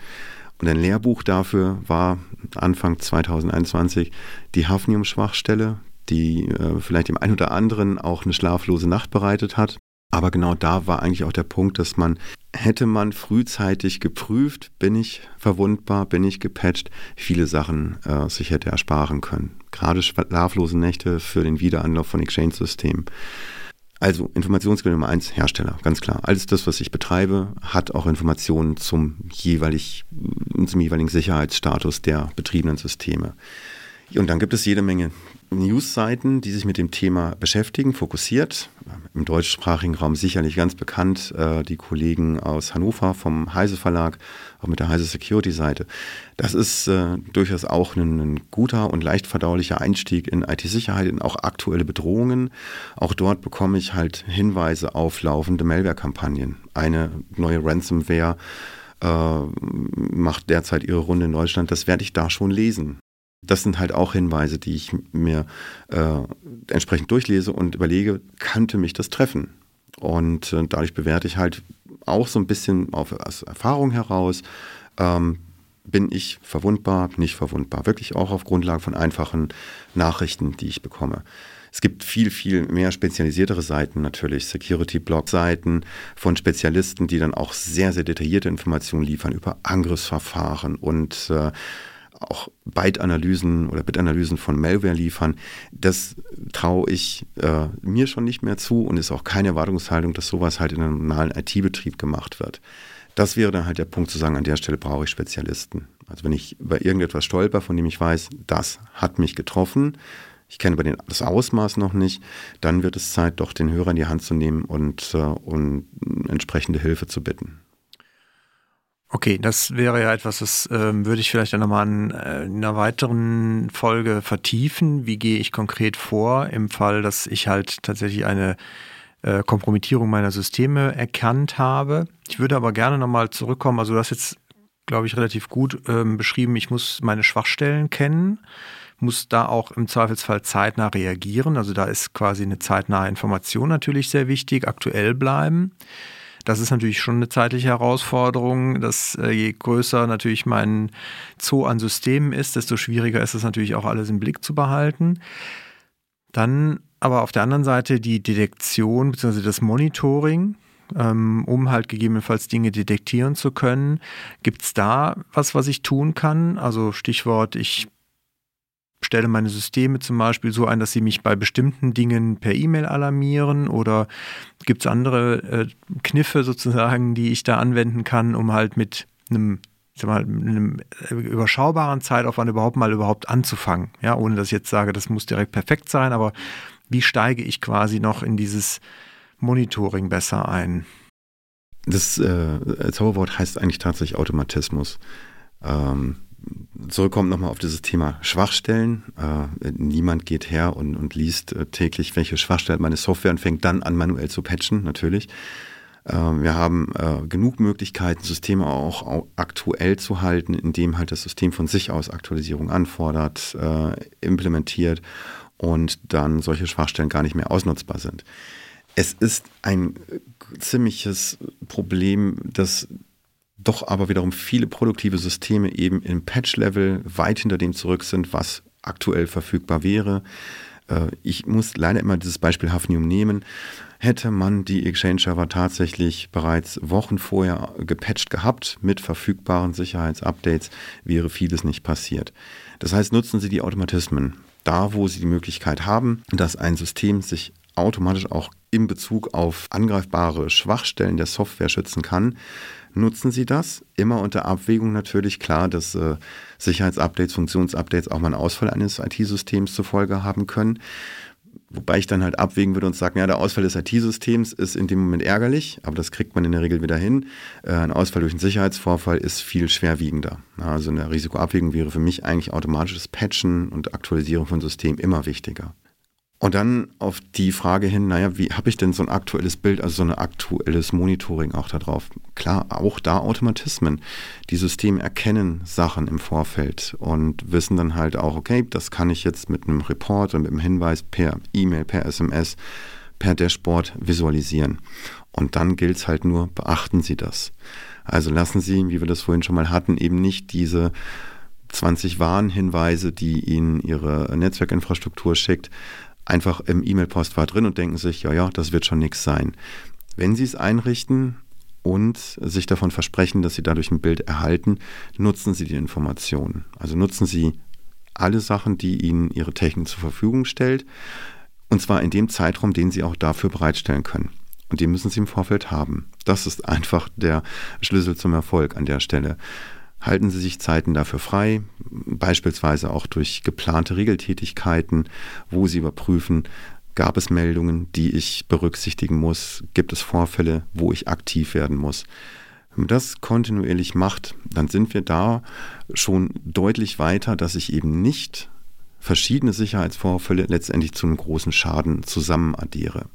Und ein Lehrbuch dafür war Anfang 2021 die Hafnium-Schwachstelle, die äh, vielleicht dem einen oder anderen auch eine schlaflose Nacht bereitet hat. Aber genau da war eigentlich auch der Punkt, dass man, hätte man frühzeitig geprüft, bin ich verwundbar, bin ich gepatcht, viele Sachen äh, sich hätte ersparen können. Gerade schlaflose Nächte für den Wiederanlauf von Exchange-Systemen. Also Informationsquelle Nummer eins, Hersteller, ganz klar. Alles das, was ich betreibe, hat auch Informationen zum, jeweilig, zum jeweiligen Sicherheitsstatus der betriebenen Systeme. Und dann gibt es jede Menge Newsseiten, die sich mit dem Thema beschäftigen, fokussiert. Im deutschsprachigen Raum sicherlich ganz bekannt, äh, die Kollegen aus Hannover vom Heise Verlag, auch mit der Heise Security Seite. Das ist äh, durchaus auch ein, guter und leicht verdaulicher Einstieg in IT-Sicherheit, in auch aktuelle Bedrohungen. Auch dort bekomme ich halt Hinweise auf laufende Malware-Kampagnen. Eine neue Ransomware äh, macht derzeit ihre Runde in Deutschland. Das werde ich da schon lesen das sind halt auch Hinweise, die ich mir äh, entsprechend durchlese und überlege, könnte mich das treffen? Und äh, dadurch bewerte ich halt auch so ein bisschen auf, aus Erfahrung heraus, ähm, bin ich verwundbar, nicht verwundbar. Wirklich auch auf Grundlage von einfachen Nachrichten, die ich bekomme. Es gibt viel, viel mehr spezialisiertere Seiten natürlich, Security-Blog-Seiten von Spezialisten, die dann auch sehr, sehr detaillierte Informationen liefern über Angriffsverfahren und äh, auch Byte-Analysen oder Bit-Analysen von Malware liefern, das traue ich äh, mir schon nicht mehr zu und ist auch keine Erwartungshaltung, dass sowas halt in einem normalen IT-Betrieb gemacht wird. Das wäre dann halt der Punkt zu sagen, an der Stelle brauche ich Spezialisten. Also wenn ich über irgendetwas stolper, von dem ich weiß, das hat mich getroffen, ich kenne aber den, das Ausmaß noch nicht, dann wird es Zeit, doch den Hörer in die Hand zu nehmen und, äh, und entsprechende Hilfe zu bitten. Okay, das wäre ja etwas, das ähm, würde ich vielleicht dann nochmal in, äh, in einer weiteren Folge vertiefen. Wie gehe ich konkret vor im Fall, dass ich halt tatsächlich eine äh, Kompromittierung meiner Systeme erkannt habe. Ich würde aber gerne nochmal zurückkommen. Also du hast jetzt, glaube ich, relativ gut ähm, beschrieben, ich muss meine Schwachstellen kennen, muss da auch im Zweifelsfall zeitnah reagieren. Also da ist quasi eine zeitnahe Information natürlich sehr wichtig, aktuell bleiben. Das ist natürlich schon eine zeitliche Herausforderung, dass äh, je größer natürlich mein Zoo an Systemen ist, desto schwieriger ist es natürlich auch alles im Blick zu behalten. Dann aber auf der anderen Seite die Detektion bzw. das Monitoring, ähm, um halt gegebenenfalls Dinge detektieren zu können. Gibt es da was, was ich tun kann? Also Stichwort, ich stelle meine Systeme zum Beispiel so ein, dass sie mich bei bestimmten Dingen per E-Mail alarmieren oder gibt es andere äh, Kniffe sozusagen, die ich da anwenden kann, um halt mit einem mal, einem äh, überschaubaren Zeitaufwand überhaupt mal überhaupt anzufangen. Ja, ohne dass ich jetzt sage, das muss direkt perfekt sein, aber wie steige ich quasi noch in dieses Monitoring besser ein? Das äh, Zauberwort heißt eigentlich tatsächlich Automatismus. Ähm, zurückkommt nochmal auf dieses Thema Schwachstellen. Äh, niemand geht her und, und liest äh, täglich, welche Schwachstellen meine Software und fängt dann an, manuell zu patchen, natürlich. Äh, wir haben äh, genug Möglichkeiten, Systeme auch, auch, aktuell zu halten, indem halt das System von sich aus Aktualisierung anfordert, äh, implementiert und dann solche Schwachstellen gar nicht mehr ausnutzbar sind. Es ist ein ziemliches Problem, dass doch aber wiederum viele produktive Systeme eben im Patch-Level weit hinter dem zurück sind, was aktuell verfügbar wäre. Äh, ich muss leider immer dieses Beispiel Hafnium nehmen. Hätte man die Exchange-Server tatsächlich bereits Wochen vorher gepatcht gehabt mit verfügbaren Sicherheitsupdates, wäre vieles nicht passiert. Das heißt, nutzen Sie die Automatismen da, wo Sie die Möglichkeit haben, dass ein System sich automatisch auch in Bezug auf angreifbare Schwachstellen der Software schützen kann, nutzen Sie das. Immer unter Abwägung natürlich klar, dass äh, Sicherheitsupdates, Funktionsupdates auch mal einen Ausfall eines IT-Systems zur Folge haben können. Wobei ich dann halt abwägen würde und sagen, ja, der Ausfall des IT-Systems ist in dem Moment ärgerlich, aber das kriegt man in der Regel wieder hin. Äh, ein Ausfall durch einen Sicherheitsvorfall ist viel schwerwiegender. Also eine Risikoabwägung wäre für mich eigentlich automatisches Patchen und Aktualisieren von Systemen immer wichtiger. Und dann auf die Frage hin, naja, wie habe ich denn so ein aktuelles Bild, also so ein aktuelles Monitoring auch da drauf? Klar, auch da Automatismen. Die Systeme erkennen Sachen im Vorfeld und wissen dann halt auch, okay, das kann ich jetzt mit einem Report und mit einem Hinweis per E-Mail, per SMS, per Dashboard visualisieren. Und dann gilt es halt nur, beachten Sie das. Also lassen Sie, wie wir das vorhin schon mal hatten, eben nicht diese 20 Warnhinweise, die Ihnen Ihre Netzwerkinfrastruktur schickt, einfach im E-Mail-Postfach drin und denken sich, ja, ja, das wird schon nichts sein. Wenn Sie es einrichten und sich davon versprechen, dass Sie dadurch ein Bild erhalten, nutzen Sie die Informationen. Also nutzen Sie alle Sachen, die Ihnen Ihre Technik zur Verfügung stellt, und zwar in dem Zeitraum, den Sie auch dafür bereitstellen können. Und den müssen Sie im Vorfeld haben. Das ist einfach der Schlüssel zum Erfolg an der Stelle. Halten Sie sich Zeiten dafür frei, beispielsweise auch durch geplante Regeltätigkeiten, wo Sie überprüfen, gab es Meldungen, die ich berücksichtigen muss, gibt es Vorfälle, wo ich aktiv werden muss. Wenn man das kontinuierlich macht, dann sind wir da schon deutlich weiter, dass ich eben nicht verschiedene Sicherheitsvorfälle letztendlich zu einem großen Schaden zusammen addiere.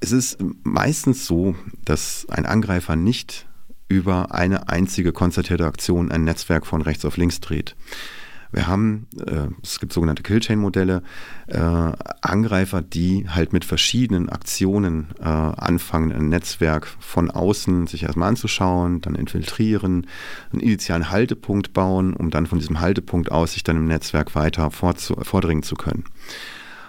Es ist meistens so, dass ein Angreifer nicht über eine einzige konzertierte Aktion ein Netzwerk von rechts auf links dreht. Wir haben, äh, es gibt sogenannte Killchain-Modelle, äh, Angreifer, die halt mit verschiedenen Aktionen äh, anfangen, ein Netzwerk von außen sich erstmal anzuschauen, dann infiltrieren, einen initialen Haltepunkt bauen, um dann von diesem Haltepunkt aus sich dann im Netzwerk weiter vordringen zu können.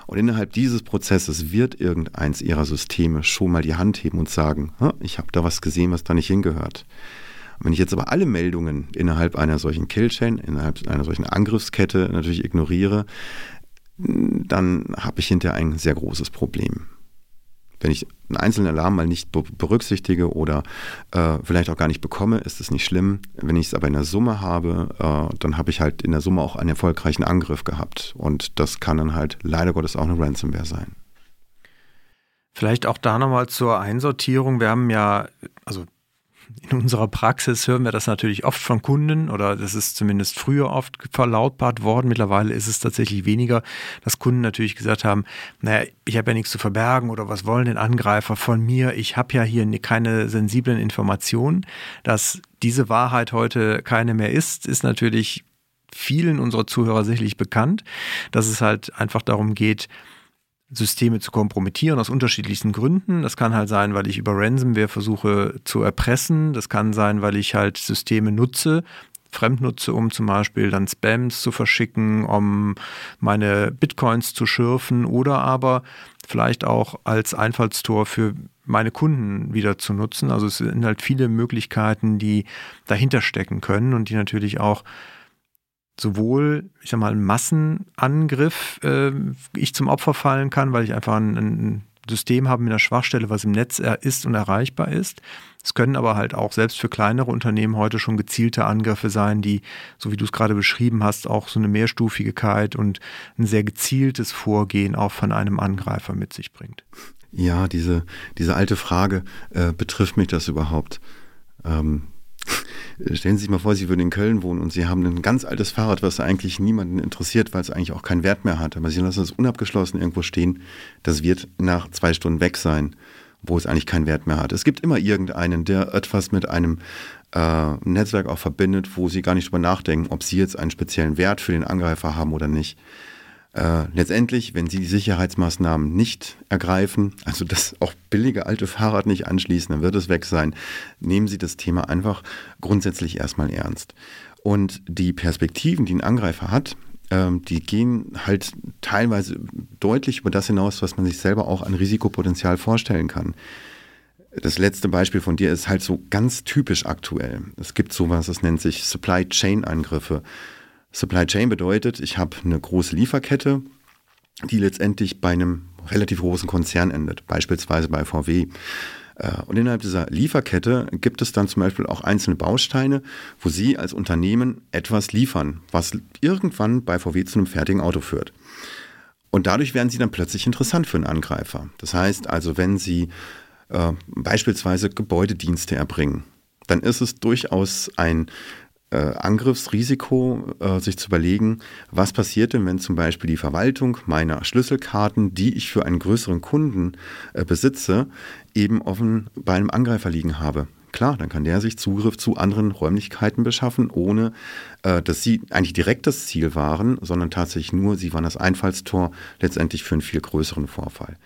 Und innerhalb dieses Prozesses wird irgendeins ihrer Systeme schon mal die Hand heben und sagen, ich habe da was gesehen, was da nicht hingehört. Wenn ich jetzt aber alle Meldungen innerhalb einer solchen Killchain, innerhalb einer solchen Angriffskette natürlich ignoriere, dann habe ich hinterher ein sehr großes Problem wenn ich einen einzelnen Alarm mal nicht berücksichtige oder äh, vielleicht auch gar nicht bekomme, ist es nicht schlimm. Wenn ich es aber in der Summe habe, äh, dann habe ich halt in der Summe auch einen erfolgreichen Angriff gehabt. Und das kann dann halt leider Gottes auch eine Ransomware sein. Vielleicht auch da nochmal zur Einsortierung. Wir haben ja, also in unserer Praxis hören wir das natürlich oft von Kunden oder das ist zumindest früher oft verlautbart worden. Mittlerweile ist es tatsächlich weniger, dass Kunden natürlich gesagt haben, naja, ich habe ja nichts zu verbergen oder was wollen denn Angreifer von mir? Ich habe ja hier keine sensiblen Informationen. Dass diese Wahrheit heute keine mehr ist, ist natürlich vielen unserer Zuhörer sicherlich bekannt, dass es halt einfach darum geht, Systeme zu kompromittieren aus unterschiedlichsten Gründen. Das kann halt sein, weil ich über Ransomware versuche zu erpressen. Das kann sein, weil ich halt Systeme nutze, fremd nutze, um zum Beispiel dann Spams zu verschicken, um meine Bitcoins zu schürfen oder aber vielleicht auch als Einfallstor für meine Kunden wieder zu nutzen. Also es sind halt viele Möglichkeiten, die dahinter stecken können und die natürlich auch sowohl, ich sag mal, ein Massenangriff äh, ich zum Opfer fallen kann, weil ich einfach ein, ein System habe mit einer Schwachstelle, was im Netz ist und erreichbar ist. Es können aber halt auch selbst für kleinere Unternehmen heute schon gezielte Angriffe sein, die, so wie du es gerade beschrieben hast, auch so eine Mehrstufigkeit und ein sehr gezieltes Vorgehen auch von einem Angreifer mit sich bringt. Ja, diese, diese alte Frage, äh, betrifft mich das überhaupt? Ähm, Stellen Sie sich mal vor, Sie würden in Köln wohnen und Sie haben ein ganz altes Fahrrad, was eigentlich niemanden interessiert, weil es eigentlich auch keinen Wert mehr hat. Aber Sie lassen es unabgeschlossen irgendwo stehen. Das wird nach zwei Stunden weg sein, wo es eigentlich keinen Wert mehr hat. Es gibt immer irgendeinen, der etwas mit einem äh, Netzwerk auch verbindet, wo Sie gar nicht drüber nachdenken, ob Sie jetzt einen speziellen Wert für den Angreifer haben oder nicht. Äh, letztendlich, wenn Sie die Sicherheitsmaßnahmen nicht ergreifen, also das auch billige alte Fahrrad nicht anschließen, dann wird es weg sein. Nehmen Sie das Thema einfach grundsätzlich erstmal ernst. Und die Perspektiven, die ein Angreifer hat, ähm, die gehen halt teilweise deutlich über das hinaus, was man sich selber auch an Risikopotenzial vorstellen kann. Das letzte Beispiel von dir ist halt so ganz typisch aktuell. Es gibt sowas, das nennt sich Supply Chain Angriffe. Supply Chain bedeutet, ich habe eine große Lieferkette, die letztendlich bei einem relativ großen Konzern endet, beispielsweise bei VW. Äh, und innerhalb dieser Lieferkette gibt es dann zum Beispiel auch einzelne Bausteine, wo Sie als Unternehmen etwas liefern, was irgendwann bei VW zu einem fertigen Auto führt. Und dadurch werden Sie dann plötzlich interessant für einen Angreifer. Das heißt also, wenn Sie äh, beispielsweise Gebäudedienste erbringen, dann ist es durchaus ein äh, Angriffsrisiko, äh, sich zu überlegen, was passiert denn, wenn zum Beispiel die Verwaltung meiner Schlüsselkarten, die ich für einen größeren Kunden äh, besitze, eben offen bei einem Angreifer liegen habe. Klar, dann kann der sich Zugriff zu anderen Räumlichkeiten beschaffen, ohne äh, dass sie eigentlich direkt das Ziel waren, sondern tatsächlich nur, sie waren das Einfallstor letztendlich für einen viel größeren Vorfall.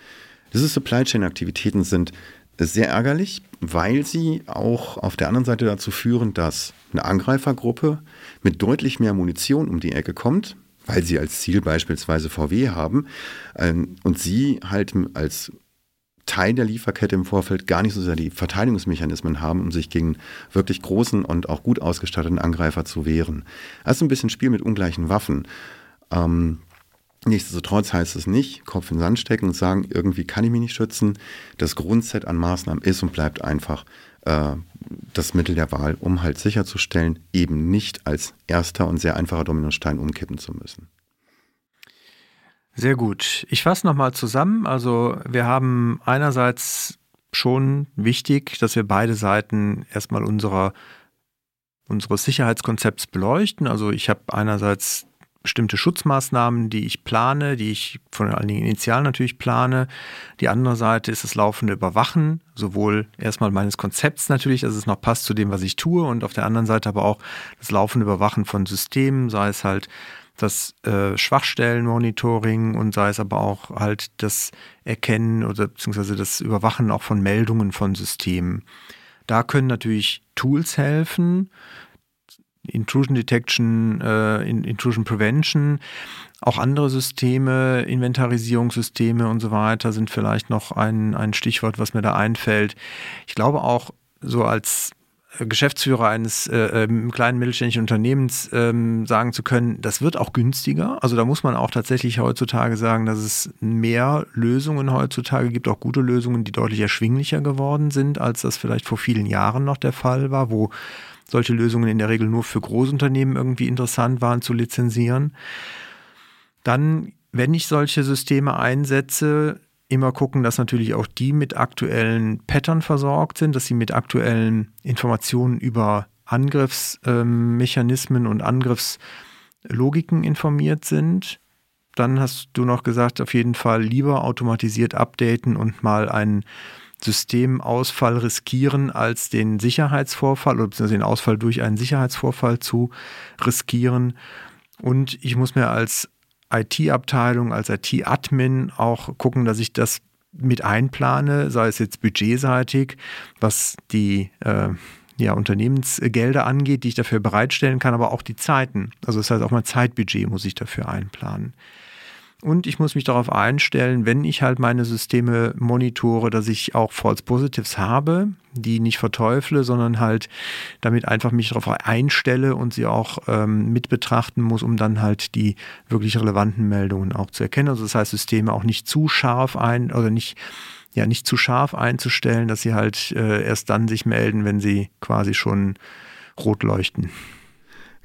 Diese Supply Chain Aktivitäten sind sehr ärgerlich, weil sie auch auf der anderen Seite dazu führen, dass eine Angreifergruppe mit deutlich mehr Munition um die Ecke kommt, weil sie als Ziel beispielsweise VW haben ähm, und sie halt als Teil der Lieferkette im Vorfeld gar nicht so sehr die Verteidigungsmechanismen haben, um sich gegen wirklich großen und auch gut ausgestatteten Angreifer zu wehren. Das ist ein bisschen Spiel mit ungleichen Waffen. Ähm, Nichtsdestotrotz heißt es nicht, Kopf in den Sand stecken und sagen, irgendwie kann ich mich nicht schützen. Das Grundset an Maßnahmen ist und bleibt einfach äh, das Mittel der Wahl, um halt sicherzustellen, eben nicht als erster und sehr einfacher Dominostein umkippen zu müssen. Sehr gut. Ich fasse nochmal zusammen. Also wir haben einerseits schon wichtig, dass wir beide Seiten erstmal unserer, unseres Sicherheitskonzepts beleuchten. Also ich habe einerseits bestimmte Schutzmaßnahmen, die ich plane, die ich von allen Dingen initial natürlich plane. Die andere Seite ist das laufende Überwachen, sowohl erstmal meines Konzepts natürlich, dass es noch passt zu dem, was ich tue, und auf der anderen Seite aber auch das laufende Überwachen von Systemen, sei es halt das äh, Schwachstellenmonitoring und sei es aber auch halt das Erkennen oder beziehungsweise das Überwachen auch von Meldungen von Systemen. Da können natürlich Tools helfen, Intrusion Detection, äh, Intrusion Prevention. Auch andere Systeme, Inventarisierungssysteme und so weiter sind vielleicht noch ein, ein Stichwort, was mir da einfällt. Ich glaube auch so als Geschäftsführer eines äh, ähm, kleinen mittelständischen Unternehmens ähm, sagen zu können, das wird auch günstiger. Also da muss man auch tatsächlich heutzutage sagen, dass es mehr Lösungen heutzutage gibt, auch gute Lösungen, die deutlich erschwinglicher geworden sind, als das vielleicht vor vielen Jahren noch der Fall war, wo solche Lösungen in der Regel nur für Großunternehmen irgendwie interessant waren zu lizenzieren. Dann, wenn ich solche Systeme einsetze, immer gucken, dass natürlich auch die mit aktuellen Pattern versorgt sind, dass sie mit aktuellen Informationen über Angriffsmechanismen und Angriffslogiken informiert sind. Dann hast du noch gesagt, auf jeden Fall lieber automatisiert updaten und mal einen Systemausfall riskieren, als den Sicherheitsvorfall oder beziehungsweise den Ausfall durch einen Sicherheitsvorfall zu riskieren. Und ich muss mir als IT-Abteilung, als IT-Admin auch gucken, dass ich das mit einplane, sei es jetzt budgetseitig, was die äh, ja, Unternehmensgelder angeht, die ich dafür bereitstellen kann, aber auch die Zeiten. Also das heißt, auch mein Zeitbudget muss ich dafür einplanen. Und ich muss mich darauf einstellen, wenn ich halt meine Systeme monitore, dass ich auch False Positives habe, die nicht verteufle, sondern halt damit einfach mich darauf einstelle und sie auch ähm, mit betrachten muss, um dann halt die wirklich relevanten Meldungen auch zu erkennen. Also das heißt, Systeme auch nicht zu scharf ein oder nicht ja nicht zu scharf einzustellen, dass sie halt äh, erst dann sich melden, wenn sie quasi schon rot leuchten.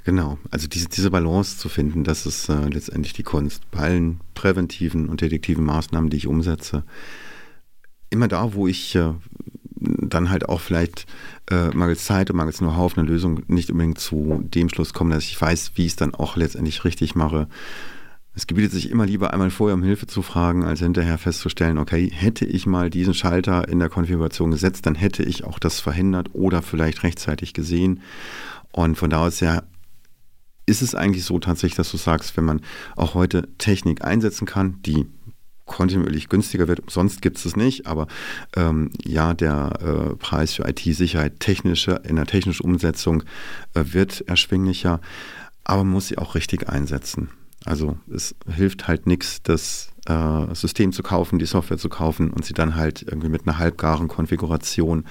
Genau, also diese, diese Balance zu finden, das ist äh, letztendlich die Kunst. Bei allen präventiven und detektiven Maßnahmen, die ich umsetze, immer da, wo ich äh, dann halt auch vielleicht äh, mangels Zeit und mangels Know-how auf eine Lösung nicht unbedingt zu dem Schluss komme, dass ich weiß, wie ich es dann auch letztendlich richtig mache. Es gebietet sich immer lieber einmal vorher um Hilfe zu fragen, als hinterher festzustellen, okay, hätte ich mal diesen Schalter in der Konfiguration gesetzt, dann hätte ich auch das verhindert oder vielleicht rechtzeitig gesehen. Und von da aus ja ist es eigentlich so tatsächlich, dass du sagst, wenn man auch heute Technik einsetzen kann, die kontinuierlich günstiger wird. Sonst gibt es es nicht, aber ähm, ja, der äh, Preis für IT-Sicherheit technische, in der technischen Umsetzung äh, wird erschwinglicher, aber man muss sie auch richtig einsetzen. Also es hilft halt nichts, das äh, System zu kaufen, die Software zu kaufen und sie dann halt irgendwie mit einer halbgaren Konfiguration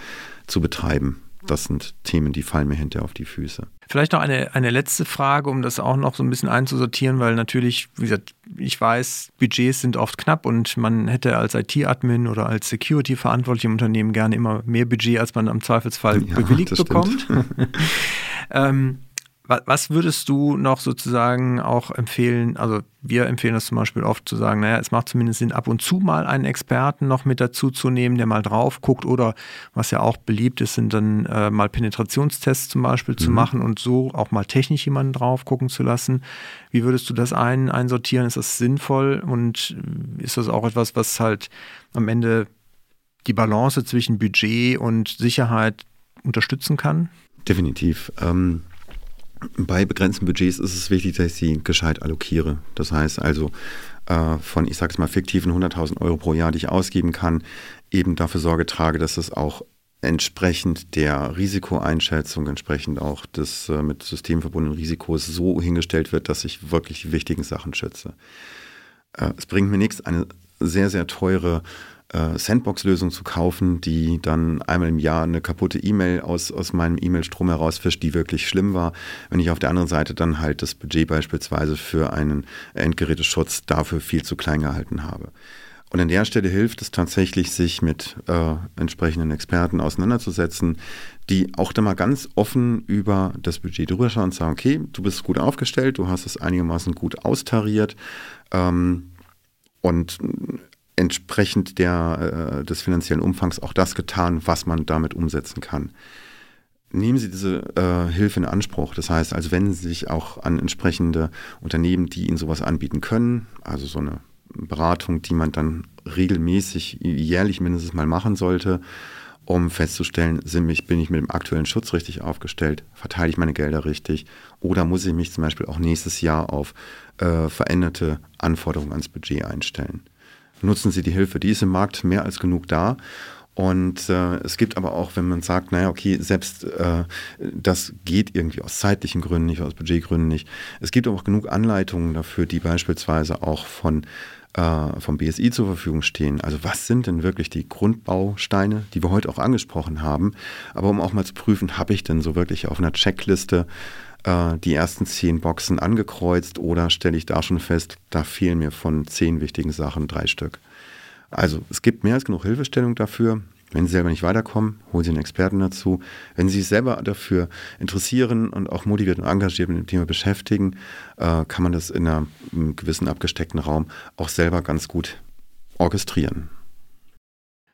zu betreiben. Das sind Themen, die fallen mir hinterher auf die Füße. Vielleicht noch eine, eine letzte Frage, um das auch noch so ein bisschen einzusortieren, weil natürlich, wie gesagt, ich weiß, Budgets sind oft knapp und man hätte als IT-Admin oder als Security-Verantwortlich im Unternehmen gerne immer mehr Budget, als man am Zweifelsfall ja, bewilligt bekommt. ähm, was würdest du noch sozusagen auch empfehlen? Also wir empfehlen das zum Beispiel oft zu sagen, naja, es macht zumindest Sinn, ab und zu mal einen Experten noch mit dazu zu nehmen, der mal drauf guckt oder was ja auch beliebt ist, sind dann äh, mal Penetrationstests zum Beispiel mhm. zu machen und so auch mal technisch jemanden drauf gucken zu lassen. Wie würdest du das ein, einsortieren? Ist das sinnvoll und ist das auch etwas, was halt am Ende die Balance zwischen Budget und Sicherheit unterstützen kann? Definitiv. Ähm bei begrenzten Budgets ist es wichtig, dass ich sie gescheit allokiere. Das heißt also äh, von, ich sag's mal, fiktiven 100.000 Euro pro Jahr, die ich ausgeben kann, eben dafür Sorge trage, dass es auch entsprechend der Risikoeinschätzung, entsprechend auch des äh, mit System verbundenen Risikos so hingestellt wird, dass ich wirklich die wichtigen Sachen schütze. Äh, es bringt mir nichts, eine sehr, sehr teure äh, Sandbox-Lösung zu kaufen, die dann einmal im Jahr eine kaputte E-Mail aus, aus meinem E-Mail-Strom herausfischt, die wirklich schlimm war. Wenn ich auf der anderen Seite dann halt das Budget beispielsweise für einen Endgeräteschutz dafür viel zu klein gehalten habe. Und an der Stelle hilft es tatsächlich, sich mit äh, entsprechenden Experten auseinanderzusetzen, die auch da mal ganz offen über das Budget drüber schauen und sagen, okay, du bist gut aufgestellt, du hast es einigermaßen gut austariert ähm, und entsprechend der, äh, des finanziellen Umfangs auch das getan, was man damit umsetzen kann. Nehmen Sie diese äh, Hilfe in Anspruch. Das heißt, also wenden Sie sich auch an entsprechende Unternehmen, die Ihnen sowas anbieten können. Also so eine Beratung, die man dann regelmäßig, jährlich mindestens mal machen sollte, um festzustellen, bin ich mit dem aktuellen Schutz richtig aufgestellt, verteile ich meine Gelder richtig oder muss ich mich zum Beispiel auch nächstes Jahr auf äh, veränderte Anforderungen ans Budget einstellen nutzen Sie die Hilfe. Die ist im Markt mehr als genug da. Und äh, es gibt aber auch, wenn man sagt, naja, okay, selbst äh, das geht irgendwie aus zeitlichen Gründen nicht, aus Budgetgründen nicht. Es gibt auch genug Anleitungen dafür, die beispielsweise auch von äh, vom BSI zur Verfügung stehen. Also was sind denn wirklich die Grundbausteine, die wir heute auch angesprochen haben, aber um auch mal zu prüfen, habe ich denn so wirklich auf einer Checkliste äh, die ersten zehn Boxen angekreuzt oder stelle ich da schon fest, da fehlen mir von zehn wichtigen Sachen drei Stück. Also es gibt mehr als genug Hilfestellung dafür. Wenn Sie selber nicht weiterkommen, holen Sie einen Experten dazu. Wenn Sie sich selber dafür interessieren und auch motiviert und engagiert mit dem Thema beschäftigen, äh, kann man das in einem gewissen abgesteckten Raum auch selber ganz gut orchestrieren.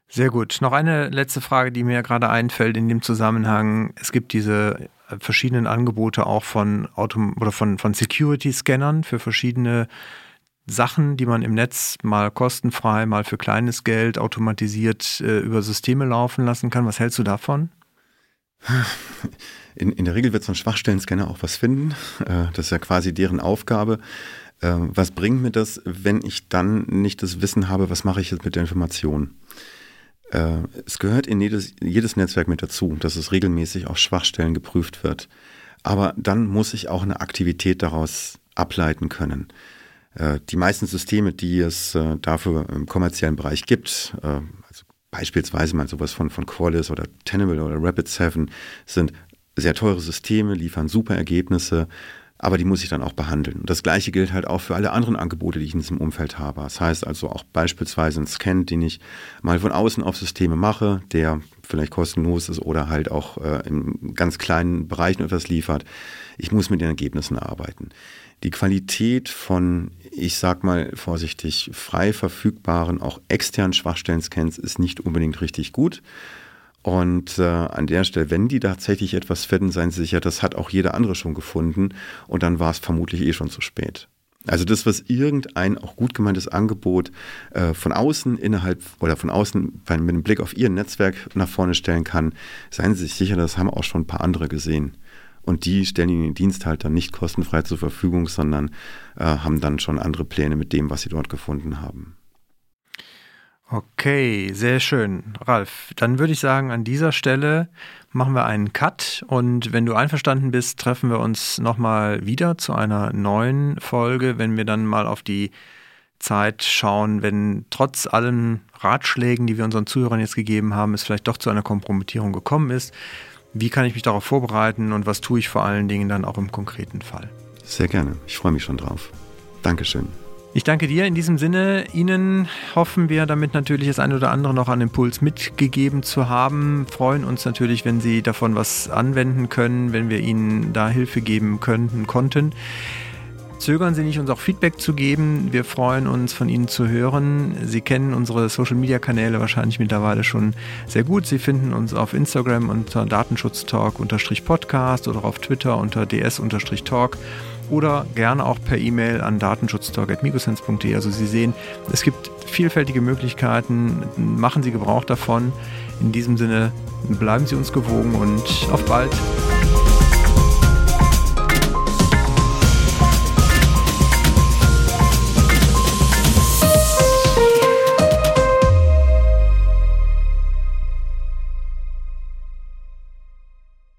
Sehr gut. Noch eine letzte Frage, die mir gerade einfällt in dem Zusammenhang. Es gibt diese verschiedenen Angebote auch von Autom oder von, von Security-Scannern für verschiedene Sachen, die man im Netz mal kostenfrei, mal für kleines Geld automatisiert äh, über Systeme laufen lassen kann. Was hältst du davon? In, in der Regel wird so ein Schwachstellen-Scanner auch was finden. Äh, das ist ja quasi deren Aufgabe. Äh, was bringt mir das, wenn ich dann nicht das Wissen habe, was mache ich jetzt mit der Information? Äh, es gehört in jedes, jedes Netzwerk mit dazu, dass es regelmäßig auf Schwachstellen geprüft wird. Aber dann muss ich auch eine Aktivität daraus ableiten können. Äh, die meisten Systeme, die es äh, dafür im kommerziellen Bereich gibt, also beispielsweise mal sowas von, von Qualys oder Tenable oder Rapid7, sind sehr teure Systeme, liefern super Ergebnisse, aber die muss ich dann auch behandeln. Und das gleiche gilt halt auch für alle anderen Angebote, die ich in diesem Umfeld habe. Das heißt also auch beispielsweise ein Scan, den ich mal von außen auf Systeme mache, der vielleicht kostenlos ist oder halt auch äh, in ganz kleinen Bereichen etwas liefert. Ich muss mit den Ergebnissen arbeiten. Die Qualität von, ich sag mal vorsichtig, frei verfügbaren, auch externen Schwachstellen-Scans ist nicht unbedingt richtig gut. Und äh, an der Stelle, wenn die tatsächlich etwas finden, seien Sie sicher, das hat auch jeder andere schon gefunden und dann war es vermutlich eh schon zu spät. Also das, was irgendein auch gut gemeintes Angebot äh, von außen innerhalb oder von außen mit einem Blick auf Ihr Netzwerk nach vorne stellen kann, seien Sie sich sicher, das haben auch schon ein paar andere gesehen. Und die stellen ihnen den Dienst halt dann nicht kostenfrei zur Verfügung, sondern äh, haben dann schon andere Pläne mit dem, was sie dort gefunden haben. Okay, sehr schön. Ralf, dann würde ich sagen, an dieser Stelle machen wir einen Cut und wenn du einverstanden bist, treffen wir uns nochmal wieder zu einer neuen Folge, wenn wir dann mal auf die Zeit schauen, wenn trotz allen Ratschlägen, die wir unseren Zuhörern jetzt gegeben haben, es vielleicht doch zu einer Kompromittierung gekommen ist. Wie kann ich mich darauf vorbereiten und was tue ich vor allen Dingen dann auch im konkreten Fall? Sehr gerne. Ich freue mich schon drauf. Dankeschön. Ich danke dir in diesem Sinne. Ihnen hoffen wir damit natürlich das eine oder andere noch an Impuls mitgegeben zu haben. Freuen uns natürlich, wenn Sie davon was anwenden können, wenn wir Ihnen da Hilfe geben könnten, konnten. Zögern Sie nicht, uns auch Feedback zu geben. Wir freuen uns, von Ihnen zu hören. Sie kennen unsere Social-Media-Kanäle wahrscheinlich mittlerweile schon sehr gut. Sie finden uns auf Instagram unter Datenschutztalk-podcast oder auf Twitter unter ds-talk oder gerne auch per E-Mail an datenschutztalk.migosense.de. Also Sie sehen, es gibt vielfältige Möglichkeiten. Machen Sie Gebrauch davon. In diesem Sinne bleiben Sie uns gewogen und auf bald.